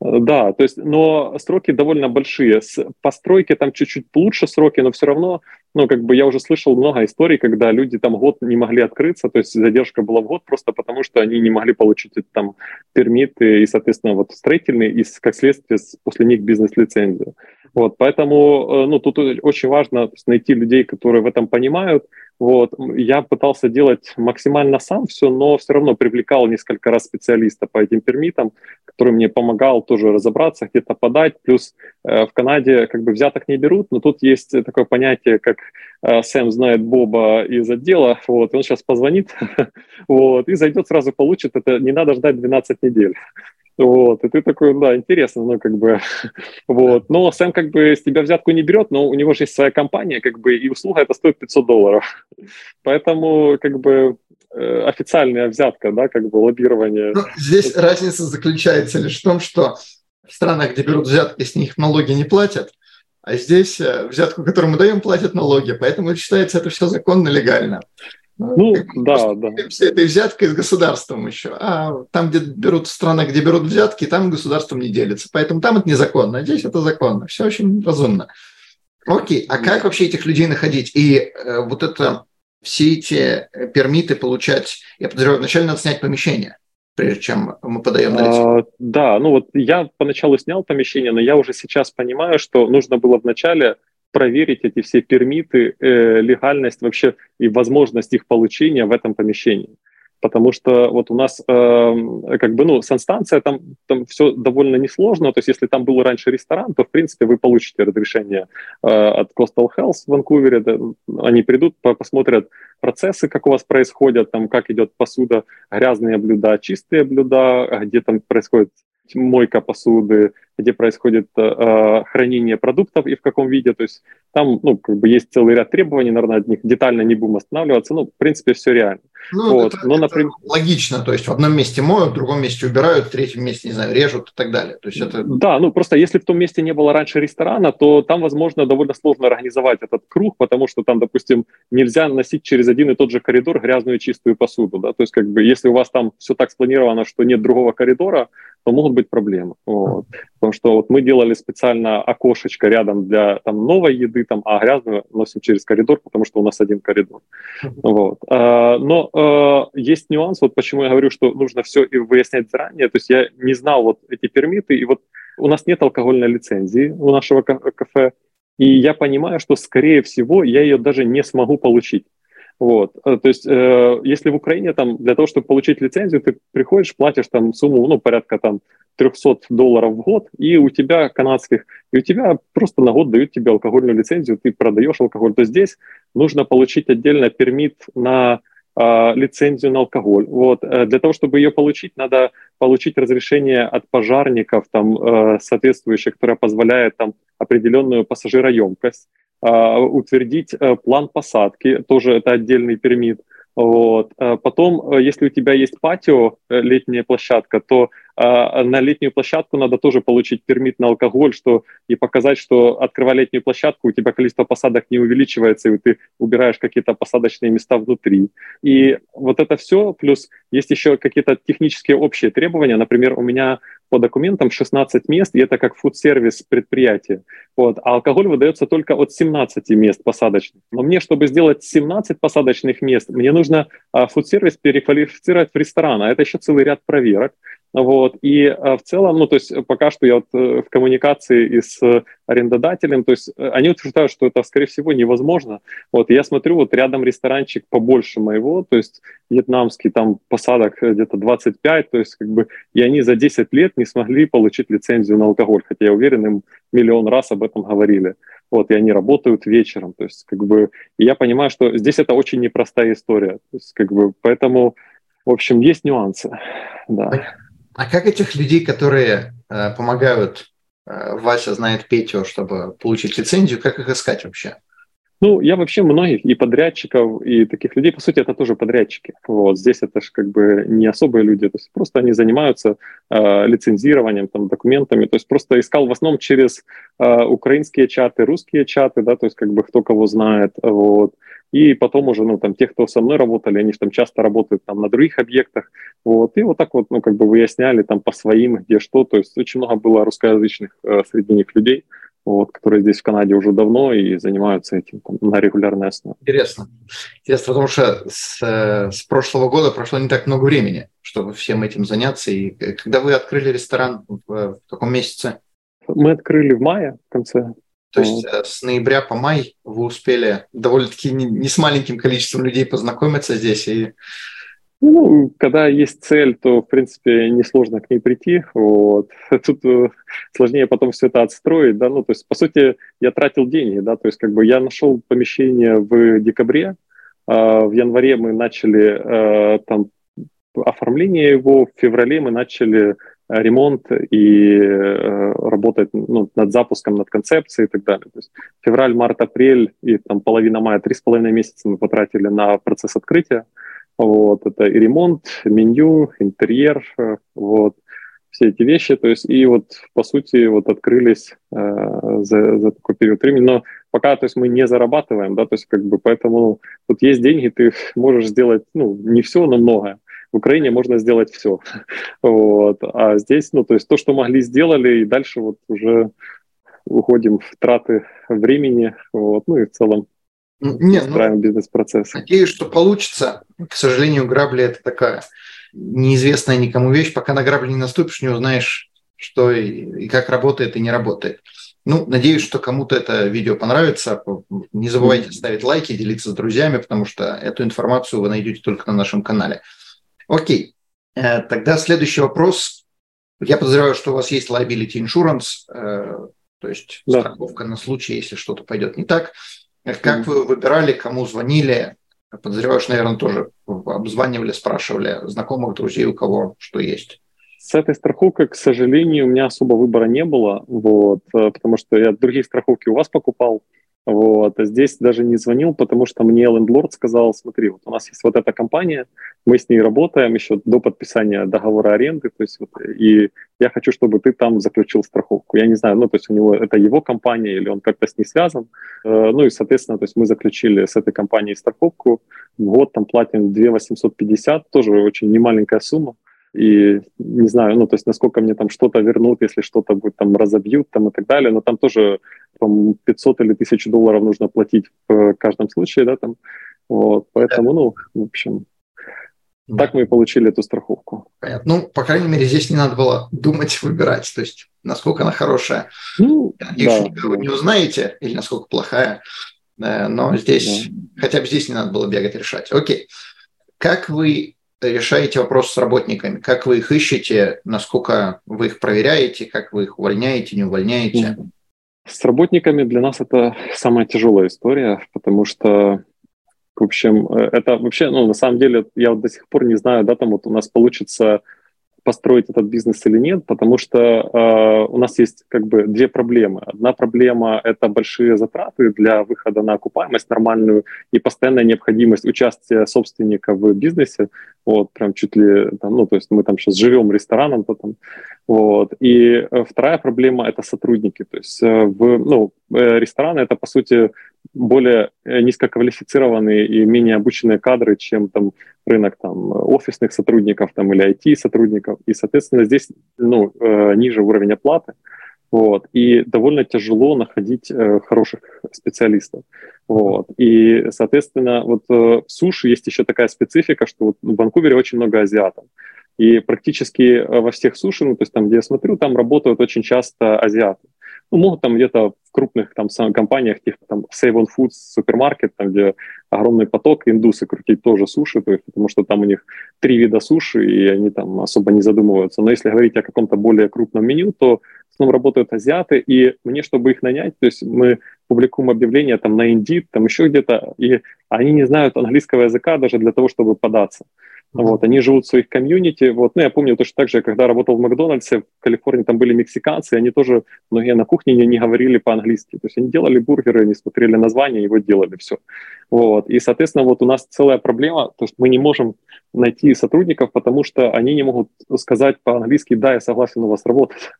Да, то есть, но сроки довольно большие. С постройки там чуть-чуть лучше сроки, но все равно, ну, как бы я уже слышал много историй, когда люди там год не могли открыться, то есть задержка была в год просто потому, что они не могли получить там пермиты и, соответственно, вот строительные, и, как следствие, после них бизнес-лицензию. Вот, поэтому, э, ну, тут очень важно найти людей, которые в этом понимают, вот. Я пытался делать максимально сам все, но все равно привлекал несколько раз специалиста по этим пермитам, который мне помогал тоже разобраться, где-то подать. Плюс э, в Канаде как бы взяток не берут, но тут есть такое понятие, как э, Сэм знает Боба из отдела, вот, он сейчас позвонит, вот, и зайдет, сразу получит, это не надо ждать 12 недель. Вот, и ты такой, да, интересно, ну, как бы, вот. Но Сэм как бы с тебя взятку не берет, но у него же есть своя компания, как бы, и услуга это стоит 500 долларов. Поэтому, как бы, э, официальная взятка, да, как бы лоббирование. Ну, здесь это... разница заключается лишь в том, что в странах, где берут взятки, с них налоги не платят, а здесь э, взятку, которую мы даем, платят налоги, поэтому считается это все законно, легально. Ну, да, да. Все это взятка с государством еще. А там, где берут страны, где берут взятки, там государством не делится. Поэтому там это незаконно, а здесь это законно. Все очень разумно. Окей, а как вообще этих людей находить? И э, вот это все эти пермиты получать, я подозреваю, вначале надо снять помещение прежде чем мы подаем на лицензию? А, да, ну вот я поначалу снял помещение, но я уже сейчас понимаю, что нужно было вначале проверить эти все пермиты, э, легальность вообще и возможность их получения в этом помещении. Потому что вот у нас э, как бы, ну, санстанция, там, там все довольно несложно. То есть если там был раньше ресторан, то, в принципе, вы получите разрешение э, от Coastal Health в Ванкувере. Да, они придут, посмотрят процессы, как у вас происходят, там, как идет посуда, грязные блюда, чистые блюда, где там происходит мойка посуды, где происходит э, хранение продуктов и в каком виде. То есть там ну, как бы есть целый ряд требований, наверное, от них детально не будем останавливаться. Ну, в принципе, все реально. Ну, вот. это, Но, например... это логично. То есть в одном месте моют, в другом месте убирают, в третьем месте, не знаю, режут и так далее. То есть это... Да, ну просто если в том месте не было раньше ресторана, то там, возможно, довольно сложно организовать этот круг, потому что там, допустим, нельзя носить через один и тот же коридор грязную и чистую посуду. Да? То есть как бы если у вас там все так спланировано, что нет другого коридора, то могут быть проблемы. Вот. Потому что вот мы делали специально окошечко рядом для там, новой еды, там, а грязную носим через коридор, потому что у нас один коридор. Вот. А, но а, есть нюанс, вот почему я говорю, что нужно все и выяснять заранее. То есть я не знал вот эти пермиты, и вот у нас нет алкогольной лицензии у нашего кафе, и я понимаю, что, скорее всего, я ее даже не смогу получить. Вот. Э, то есть, э, если в Украине там для того, чтобы получить лицензию, ты приходишь, платишь там сумму, ну, порядка там 300 долларов в год, и у тебя канадских, и у тебя просто на год дают тебе алкогольную лицензию, ты продаешь алкоголь. То здесь нужно получить отдельно пермит на э, лицензию на алкоголь. Вот. Э, для того, чтобы ее получить, надо получить разрешение от пожарников, там, э, соответствующее, которое позволяет там, определенную пассажироемкость. А, утвердить э, план посадки, тоже это отдельный пермит. Вот. А потом, э, если у тебя есть патио, э, летняя площадка, то на летнюю площадку надо тоже получить пермит на алкоголь, что и показать, что открывая летнюю площадку, у тебя количество посадок не увеличивается, и ты убираешь какие-то посадочные места внутри. И вот это все, плюс есть еще какие-то технические общие требования. Например, у меня по документам 16 мест, и это как фуд-сервис предприятия. Вот. А алкоголь выдается только от 17 мест посадочных. Но мне, чтобы сделать 17 посадочных мест, мне нужно а, фуд-сервис переквалифицировать в ресторан, а это еще целый ряд проверок. Вот. И а, в целом, ну, то есть пока что я вот э, в коммуникации и с арендодателем, то есть э, они утверждают, что это, скорее всего, невозможно. Вот. Я смотрю, вот рядом ресторанчик побольше моего, то есть вьетнамский, там посадок где-то 25, то есть как бы, и они за 10 лет не смогли получить лицензию на алкоголь, хотя я уверен, им миллион раз об этом говорили. Вот, и они работают вечером, то есть как бы, и я понимаю, что здесь это очень непростая история, то есть как бы, поэтому, в общем, есть нюансы, да. А как этих людей, которые э, помогают, э, Вася знает Петю, чтобы получить лицензию, как их искать вообще? Ну, я вообще многих и подрядчиков, и таких людей, по сути, это тоже подрядчики. Вот здесь это же как бы не особые люди, то есть просто они занимаются э, лицензированием, там, документами, то есть просто искал в основном через э, украинские чаты, русские чаты, да, то есть как бы кто кого знает, вот. И потом уже, ну, там, те, кто со мной работали, они же там часто работают там на других объектах, вот, и вот так вот, ну, как бы выясняли там по своим, где что, то есть очень много было русскоязычных э, среди них людей, вот, которые здесь в Канаде уже давно и занимаются этим там, на регулярной основе. Интересно. Интересно, потому что с, э, с прошлого года прошло не так много времени, чтобы всем этим заняться. И когда вы открыли ресторан, в, в каком месяце? Мы открыли в мае, в конце то есть вот. с ноября по май вы успели довольно-таки не, не с маленьким количеством людей познакомиться здесь и ну, когда есть цель, то, в принципе, несложно к ней прийти. Вот. Тут э, сложнее потом все это отстроить, да, ну, то есть, по сути, я тратил деньги, да, то есть, как бы я нашел помещение в декабре, э, в январе мы начали э, там оформление его, в феврале мы начали ремонт и э, работать ну, над запуском, над концепцией и так далее. То есть февраль, март, апрель и там половина мая, три с половиной месяца мы потратили на процесс открытия. Вот, это и ремонт, меню, интерьер, вот, все эти вещи. То есть и вот, по сути, вот открылись э, за, за такой период времени. Но пока, то есть мы не зарабатываем, да, то есть как бы поэтому вот есть деньги, ты можешь сделать, ну, не все, но многое в Украине можно сделать все. Вот. А здесь, ну, то есть то, что могли, сделали, и дальше вот уже уходим в траты времени, вот, ну и в целом не, ну, бизнес-процесс. Надеюсь, что получится. К сожалению, грабли – это такая неизвестная никому вещь. Пока на грабли не наступишь, не узнаешь, что и, и как работает и не работает. Ну, надеюсь, что кому-то это видео понравится. Не забывайте ставить лайки, делиться с друзьями, потому что эту информацию вы найдете только на нашем канале. Окей, э, тогда следующий вопрос. Я подозреваю, что у вас есть liability insurance, э, то есть да. страховка на случай, если что-то пойдет не так. Как вы выбирали, кому звонили? Подозреваю, что, наверное, тоже обзванивали, спрашивали знакомых, друзей, у кого что есть. С этой страховкой, к сожалению, у меня особо выбора не было, вот, э, потому что я другие страховки у вас покупал, вот. А здесь даже не звонил, потому что мне лендлорд сказал, смотри, вот у нас есть вот эта компания, мы с ней работаем еще до подписания договора аренды, то есть вот, и я хочу, чтобы ты там заключил страховку. Я не знаю, ну, то есть у него это его компания или он как-то с ней связан. Э, ну и, соответственно, то есть мы заключили с этой компанией страховку. В год там платим 2 850, тоже очень немаленькая сумма и не знаю, ну, то есть насколько мне там что-то вернут, если что-то будет там разобьют там и так далее, но там тоже там, 500 или 1000 долларов нужно платить в каждом случае, да, там, вот, поэтому, ну, в общем, да. так мы и получили эту страховку. Понятно. Ну, по крайней мере, здесь не надо было думать, выбирать, то есть насколько она хорошая. Ну, Я надеюсь, да, никого да. не узнаете, или насколько плохая, э, но здесь, да. хотя бы здесь не надо было бегать решать. Окей. Как вы решаете вопрос с работниками? Как вы их ищете? Насколько вы их проверяете? Как вы их увольняете, не увольняете? С работниками для нас это самая тяжелая история, потому что, в общем, э, это вообще, ну, на самом деле, я вот до сих пор не знаю, да, там вот у нас получится построить этот бизнес или нет, потому что э, у нас есть как бы две проблемы. Одна проблема – это большие затраты для выхода на окупаемость нормальную и постоянная необходимость участия собственника в бизнесе. Вот, прям чуть ли, там, ну, то есть мы там сейчас живем рестораном, то там, вот. И э, вторая проблема – это сотрудники. То есть э, в, ну, э, рестораны – это, по сути, более низкоквалифицированные и менее обученные кадры, чем там рынок там, офисных сотрудников там, или IT-сотрудников. И, соответственно, здесь ну, ниже уровень оплаты. Вот, и довольно тяжело находить э, хороших специалистов. Вот, и, соответственно, вот э, в суши есть еще такая специфика, что вот в Ванкувере очень много азиатов. И практически э, во всех суши, ну, то есть там, где я смотрю, там работают очень часто азиаты. Ну, могут там где-то в крупных там компаниях, типа там Save on Foods, супермаркет, там, где огромный поток, индусы крутить тоже суши, то есть, потому что там у них три вида суши, и они там особо не задумываются. Но если говорить о каком-то более крупном меню, то в основном работают азиаты, и мне, чтобы их нанять, то есть мы публикуем объявления там на Indeed, там еще где-то, и они не знают английского языка даже для того, чтобы податься. Вот, они живут в своих комьюнити. Вот, ну, я помню точно так же, когда работал в Макдональдсе, в Калифорнии там были мексиканцы, они тоже, многие на кухне не, не говорили по-английски. То есть они делали бургеры, не смотрели названия, его делали, все. Вот, и, соответственно, вот у нас целая проблема, то есть мы не можем найти сотрудников, потому что они не могут сказать по-английски, да, я согласен у вас работать.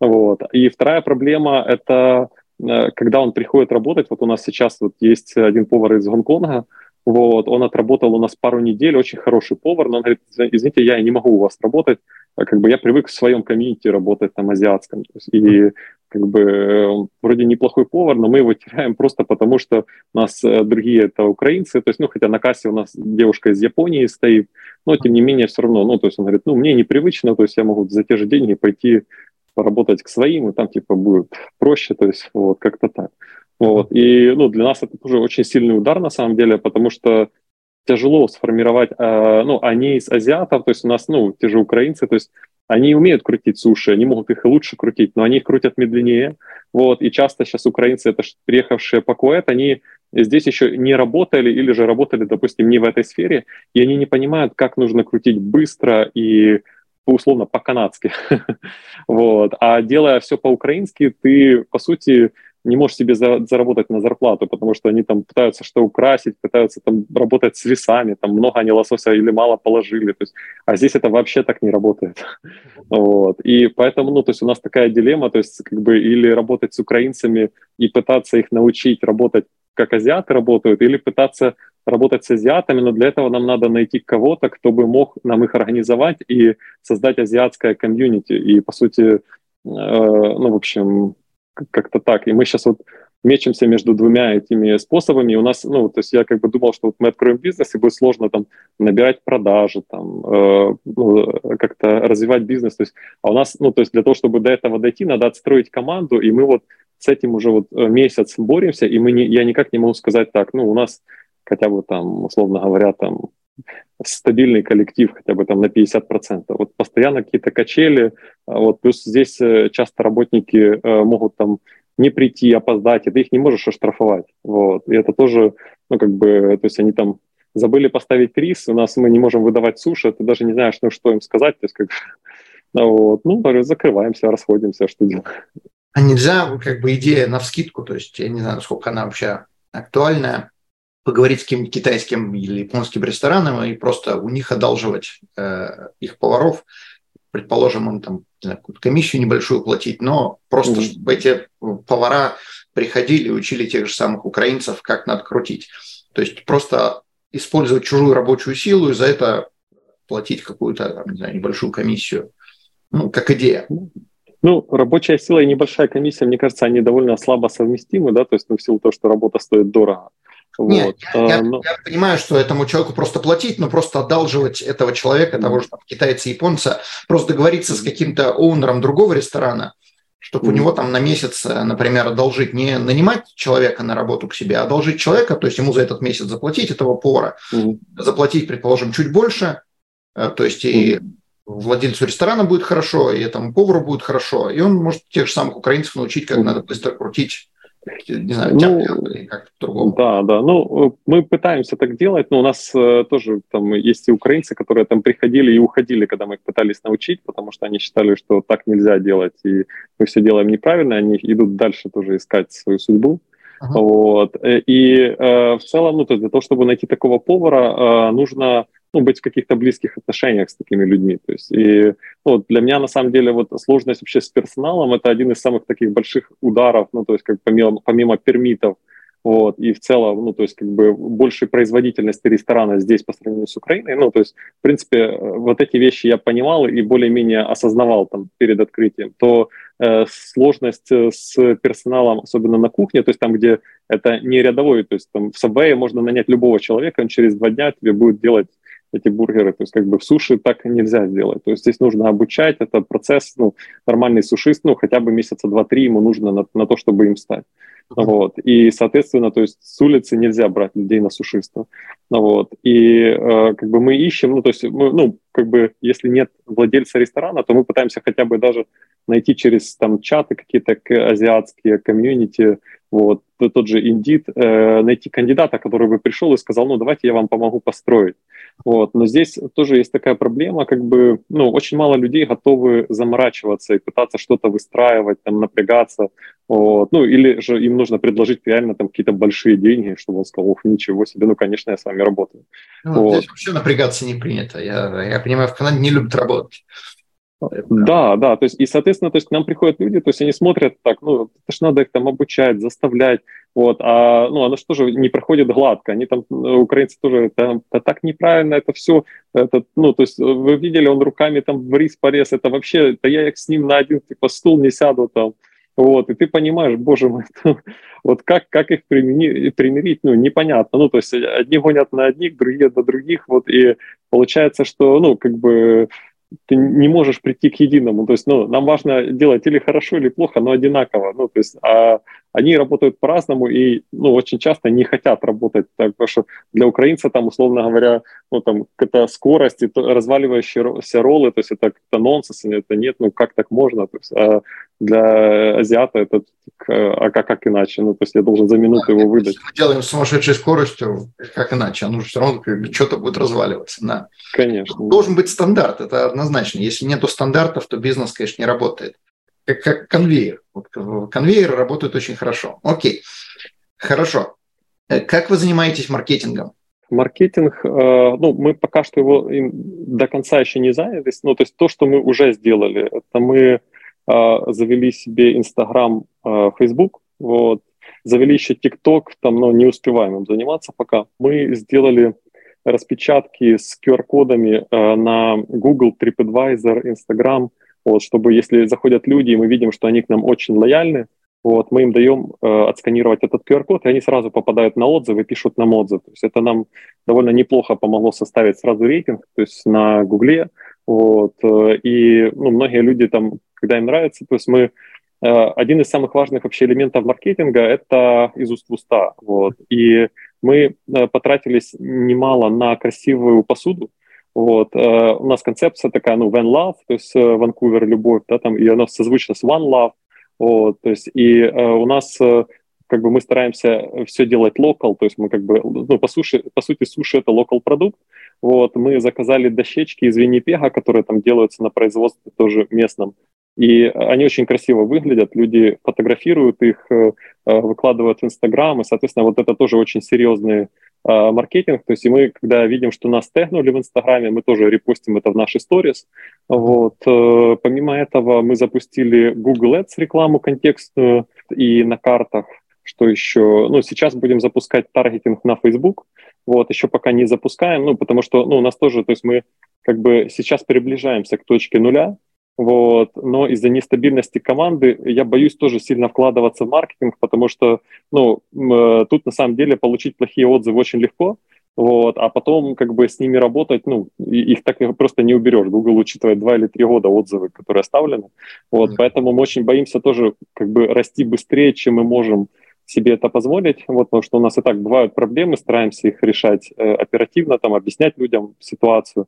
Вот. И вторая проблема – это э, когда он приходит работать, вот у нас сейчас вот есть один повар из Гонконга, вот, он отработал у нас пару недель, очень хороший повар, но он говорит, извините, я не могу у вас работать, а как бы я привык в своем комьюнити работать там азиатском. И как бы вроде неплохой повар, но мы его теряем просто потому, что у нас э, другие это украинцы, то есть, ну, хотя на кассе у нас девушка из Японии стоит, но тем не менее все равно, ну, то есть он говорит, ну, мне непривычно, то есть я могу за те же деньги пойти поработать к своим, и там типа будет проще, то есть вот как-то так. Вот. И ну, для нас это тоже очень сильный удар на самом деле, потому что тяжело сформировать, э, ну, они из азиатов, то есть у нас, ну, те же украинцы, то есть они умеют крутить суши, они могут их и лучше крутить, но они их крутят медленнее. Вот, и часто сейчас украинцы, это приехавшие по Куэт, они здесь еще не работали или же работали, допустим, не в этой сфере, и они не понимают, как нужно крутить быстро и условно по-канадски. вот. А делая все по-украински, ты, по сути, не можешь себе за, заработать на зарплату, потому что они там пытаются что украсить, пытаются там работать с весами, там много они лосося или мало положили, то есть, а здесь это вообще так не работает. вот. И поэтому, ну, то есть у нас такая дилемма, то есть как бы или работать с украинцами и пытаться их научить работать как азиаты работают, или пытаться работать с азиатами, но для этого нам надо найти кого-то, кто бы мог нам их организовать и создать азиатское комьюнити. И, по сути, э, ну, в общем, как-то так. И мы сейчас вот мечемся между двумя этими способами. И у нас, ну, то есть я как бы думал, что вот мы откроем бизнес, и будет сложно там набирать продажи, там, э, ну, как-то развивать бизнес. То есть, а у нас, ну, то есть для того, чтобы до этого дойти, надо отстроить команду, и мы вот с этим уже вот э, месяц боремся, и мы не, я никак не могу сказать так, ну, у нас хотя бы там, условно говоря, там стабильный коллектив хотя бы там на 50%. Вот постоянно какие-то качели, а вот плюс здесь э, часто работники э, могут там не прийти, опоздать, и ты их не можешь оштрафовать. Вот. И это тоже, ну, как бы, то есть они там забыли поставить рис, у нас мы не можем выдавать суши, ты даже не знаешь, ну, что им сказать, то есть как вот, ну, закрываемся, расходимся, что делать. А нельзя, как бы, идея на вскидку, то есть я не знаю, насколько она вообще актуальная, поговорить с каким-нибудь китайским или японским рестораном и просто у них одалживать э, их поваров, предположим, им там комиссию небольшую платить, но просто mm-hmm. чтобы эти повара приходили и учили тех же самых украинцев, как надо крутить. То есть просто использовать чужую рабочую силу и за это платить какую-то, не знаю, небольшую комиссию. Ну, как идея. Ну, рабочая сила и небольшая комиссия, мне кажется, они довольно слабо совместимы, да, то есть ну, в силу того, что работа стоит дорого. Нет, вот. я, я, но... я понимаю, что этому человеку просто платить, но просто одалживать этого человека, того же там, китайца, японца, просто договориться с каким-то оунером другого ресторана, чтобы mm-hmm. у него там на месяц, э, например, одолжить, не нанимать человека на работу к себе, а одолжить человека, то есть ему за этот месяц заплатить этого повара, mm-hmm. заплатить, предположим, чуть больше, э, то есть и mm-hmm. владельцу ресторана будет хорошо, и этому повару будет хорошо, и он может тех же самых украинцев научить, как mm-hmm. надо быстро крутить не знаю, ну, или как-то по-другому. Да, да. Ну, мы пытаемся так делать, но у нас э, тоже там есть и украинцы, которые там приходили и уходили, когда мы их пытались научить, потому что они считали, что так нельзя делать, и мы все делаем неправильно, они идут дальше тоже искать свою судьбу. Uh-huh. Вот. Э, и э, в целом, ну, то для того, чтобы найти такого повара, э, нужно ну, быть в каких-то близких отношениях с такими людьми. То есть, и ну, для меня, на самом деле, вот сложность вообще с персоналом – это один из самых таких больших ударов, ну, то есть, как помимо, помимо пермитов, вот, и в целом, ну, то есть, как бы большей производительности ресторана здесь по сравнению с Украиной, ну, то есть, в принципе, вот эти вещи я понимал и более-менее осознавал там перед открытием, то э, сложность с персоналом, особенно на кухне, то есть там, где это не рядовой, то есть там в Subway можно нанять любого человека, он через два дня тебе будет делать эти бургеры. То есть как бы в суши так нельзя сделать. То есть здесь нужно обучать, это процесс, ну, нормальный сушист, ну, хотя бы месяца два-три ему нужно на, на то, чтобы им стать. Вот. И, соответственно, то есть с улицы нельзя брать людей на сушиста. Вот. И э, как бы мы ищем, ну, то есть, мы, ну, как бы, если нет владельца ресторана, то мы пытаемся хотя бы даже найти через там чаты какие-то азиатские комьюнити, вот, тот же Индит, э, найти кандидата, который бы пришел и сказал, ну, давайте я вам помогу построить. Вот. Но здесь тоже есть такая проблема, как бы, ну, очень мало людей готовы заморачиваться и пытаться что-то выстраивать, там, напрягаться, вот. ну, или же им нужно предложить реально там какие-то большие деньги, чтобы он сказал, ох, ничего себе, ну, конечно, я с вами работаю. Ну, вот. Здесь вообще напрягаться не принято, я, я понимаю, в Канаде не любят работать. Да, да, то есть, и, соответственно, то есть к нам приходят люди, то есть они смотрят так, ну, это ж надо их там обучать, заставлять, вот, а, ну, оно что же не проходит гладко, они там, украинцы тоже, это, это так неправильно, это все, это, ну, то есть вы видели, он руками там в рис порез, это вообще, да я с ним на один, типа, стул не сяду там, вот, и ты понимаешь, боже мой, вот как, как их примирить, примирить, ну, непонятно, ну, то есть одни гонят на одних, другие на других, вот, и получается, что, ну, как бы, ты не можешь прийти к единому. То есть, ну, нам важно делать или хорошо, или плохо, но одинаково. Ну, то есть, а они работают по-разному и, ну, очень часто не хотят работать так, потому что для украинца там, условно говоря, ну, там, это скорость и разваливающиеся роллы, то есть это как-то нонсенс, это нет, ну, как так можно? То есть, а для азиата это а как, как иначе? Ну, то есть я должен за минуту да, его выдать. Мы делаем сумасшедшей скоростью, как иначе? Оно же все равно что-то будет разваливаться. Да. Конечно. Должен быть стандарт, это однозначно. Если нету стандартов, то бизнес, конечно, не работает. Как, как конвейер. Вот конвейеры работают очень хорошо. Окей. Хорошо. Э, как вы занимаетесь маркетингом? Маркетинг, э, ну, мы пока что его до конца еще не занялись. Ну, то есть то, что мы уже сделали, это мы завели себе Инстаграм, Фейсбук, вот, завели еще ТикТок, там, но не успеваем им заниматься пока. Мы сделали распечатки с QR-кодами а, на Google, TripAdvisor, Instagram, вот, чтобы если заходят люди, и мы видим, что они к нам очень лояльны, вот, мы им даем э, отсканировать этот QR-код, и они сразу попадают на отзывы, пишут нам отзыв. То есть это нам довольно неплохо помогло составить сразу рейтинг, то есть на Гугле. Вот, э, и ну, многие люди там когда им нравится. То есть мы э, один из самых важных вообще элементов маркетинга – это из уст в уста. Вот. И мы э, потратились немало на красивую посуду. Вот. Э, у нас концепция такая, ну, Van Love, то есть Ванкувер, любовь, да, там, и она созвучна с One Love. Вот. То есть и у нас как бы мы стараемся все делать локал, то есть мы как бы, ну, по, суши, по сути, суши – это локал продукт, вот, мы заказали дощечки из Виннипега, которые там делаются на производстве тоже местном, и они очень красиво выглядят, люди фотографируют их, э, э, выкладывают в Инстаграм, и, соответственно, вот это тоже очень серьезный э, маркетинг. То есть и мы, когда видим, что нас тегнули в Инстаграме, мы тоже репостим это в наши сторис. Вот. Помимо этого мы запустили Google Ads рекламу контекстную и на картах. Что еще? Ну, сейчас будем запускать таргетинг на Facebook. Вот, еще пока не запускаем, ну, потому что, ну, у нас тоже, то есть мы как бы сейчас приближаемся к точке нуля, вот. Но из-за нестабильности команды я боюсь тоже сильно вкладываться в маркетинг, потому что ну, э, тут на самом деле получить плохие отзывы очень легко, вот, а потом как бы с ними работать, ну, их так просто не уберешь. Google учитывает два или три года отзывы, которые оставлены. Вот, mm-hmm. поэтому мы очень боимся тоже как бы расти быстрее, чем мы можем себе это позволить, вот, потому что у нас и так бывают проблемы, стараемся их решать э, оперативно, там, объяснять людям ситуацию.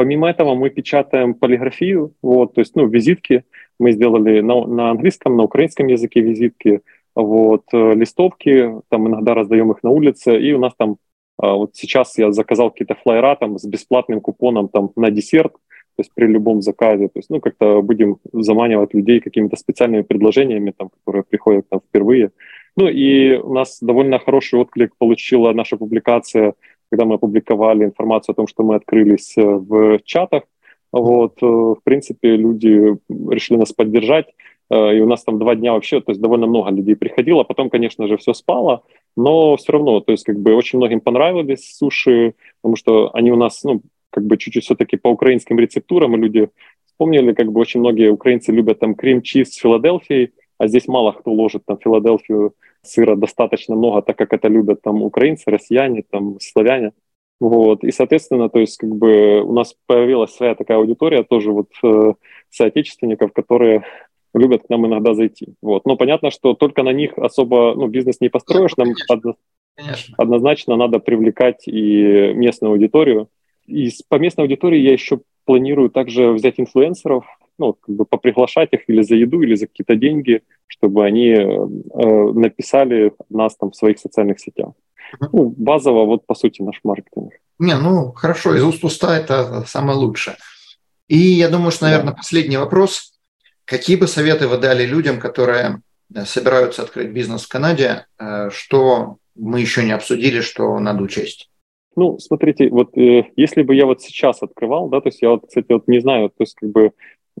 Помимо этого мы печатаем полиграфию, вот, то есть, ну, визитки. Мы сделали на, на английском, на украинском языке визитки, вот, э, листовки, там иногда раздаем их на улице, и у нас там а, вот сейчас я заказал какие-то флайера там с бесплатным купоном там на десерт, то есть при любом заказе, то есть, ну, как-то будем заманивать людей какими-то специальными предложениями, там, которые приходят там впервые. Ну, и у нас довольно хороший отклик получила наша публикация, когда мы опубликовали информацию о том, что мы открылись э, в чатах, вот, э, в принципе, люди решили нас поддержать, э, и у нас там два дня вообще, то есть довольно много людей приходило, потом, конечно же, все спало, но все равно, то есть как бы очень многим понравились суши, потому что они у нас, ну, как бы чуть-чуть все-таки по украинским рецептурам, и люди вспомнили, как бы очень многие украинцы любят там крем-чиз с Филадельфией, а здесь мало кто ложит там Филадельфию сыра достаточно много, так как это любят там украинцы, россияне, там славяне. Вот. И, соответственно, то есть как бы у нас появилась своя такая аудитория тоже вот э, соотечественников, которые любят к нам иногда зайти. Вот. Но понятно, что только на них особо ну, бизнес не построишь. Нам. Конечно. однозначно надо привлекать и местную аудиторию. И по местной аудитории я еще планирую также взять инфлюенсеров, ну, как бы поприглашать их или за еду, или за какие-то деньги, чтобы они э, написали нас там в своих социальных сетях. Ну, базово, вот по сути наш маркетинг. Не, ну хорошо, из уст уста это самое лучшее. И я думаю, что, наверное, последний вопрос. Какие бы советы вы дали людям, которые э, собираются открыть бизнес в Канаде, э, что мы еще не обсудили, что надо учесть? Ну, смотрите, вот э, если бы я вот сейчас открывал, да, то есть я вот, кстати, вот не знаю, то есть как бы э,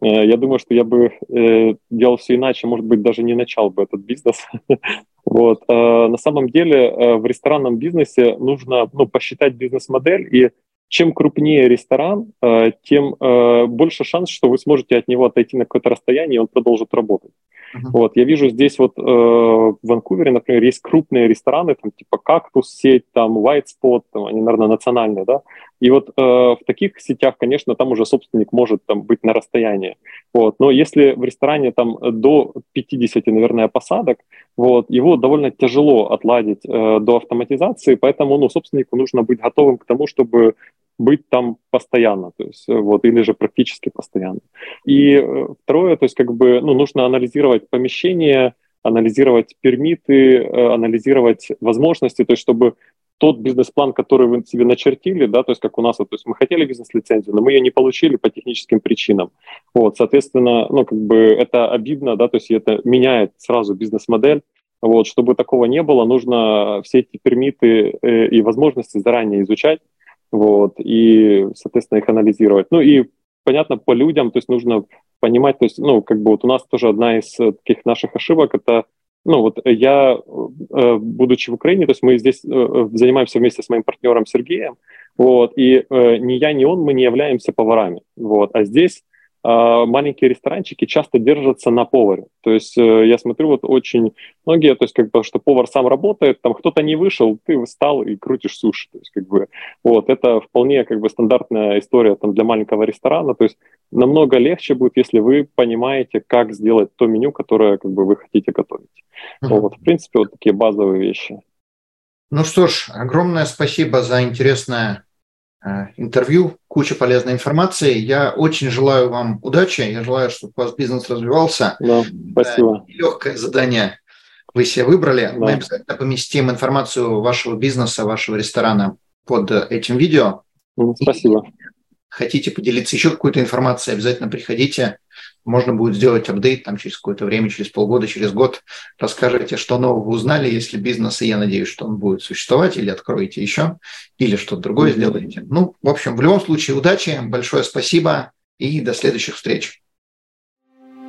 я думаю, что я бы э, делал все иначе, может быть, даже не начал бы этот бизнес. вот. Э, на самом деле э, в ресторанном бизнесе нужно ну, посчитать бизнес-модель и чем крупнее ресторан, э, тем э, больше шанс, что вы сможете от него отойти на какое-то расстояние, и он продолжит работать. Uh-huh. Вот, я вижу здесь вот э, в Ванкувере, например, есть крупные рестораны, там типа «Кактус», сеть, там «White Spot», там, они, наверное, национальные, да, и вот э, в таких сетях, конечно, там уже собственник может там быть на расстоянии, вот, но если в ресторане там до 50, наверное, посадок, вот, его довольно тяжело отладить э, до автоматизации, поэтому, ну, собственнику нужно быть готовым к тому, чтобы быть там постоянно, то есть вот, или же практически постоянно. И э, второе, то есть как бы, ну, нужно анализировать помещение, анализировать пермиты, э, анализировать возможности, то есть чтобы тот бизнес-план, который вы себе начертили, да, то есть как у нас, то есть мы хотели бизнес-лицензию, но мы ее не получили по техническим причинам. Вот, соответственно, ну, как бы это обидно, да, то есть это меняет сразу бизнес-модель. Вот, чтобы такого не было, нужно все эти пермиты э, и возможности заранее изучать, вот, и, соответственно, их анализировать. Ну и, понятно, по людям, то есть нужно понимать, то есть, ну, как бы вот у нас тоже одна из таких наших ошибок, это, ну, вот я, э, будучи в Украине, то есть мы здесь э, занимаемся вместе с моим партнером Сергеем, вот, и э, ни я, ни он, мы не являемся поварами, вот, а здесь маленькие ресторанчики часто держатся на поваре. То есть э, я смотрю, вот очень многие, то есть как бы, что повар сам работает, там кто-то не вышел, ты встал и крутишь суши. То есть как бы вот это вполне как бы стандартная история там для маленького ресторана. То есть намного легче будет, если вы понимаете, как сделать то меню, которое как бы вы хотите готовить. Mm-hmm. Вот, в принципе, вот такие базовые вещи. Ну что ж, огромное спасибо за интересное интервью, куча полезной информации. Я очень желаю вам удачи, я желаю, чтобы у вас бизнес развивался. Да, спасибо. Легкое задание вы себе выбрали. Да. Мы обязательно поместим информацию вашего бизнеса, вашего ресторана под этим видео. Спасибо. И хотите поделиться еще какой-то информацией, обязательно приходите можно будет сделать апдейт там через какое-то время, через полгода, через год. Расскажите, что нового узнали, если бизнес, и я надеюсь, что он будет существовать, или откроете еще, или что-то другое сделаете. Ну, в общем, в любом случае, удачи, большое спасибо и до следующих встреч.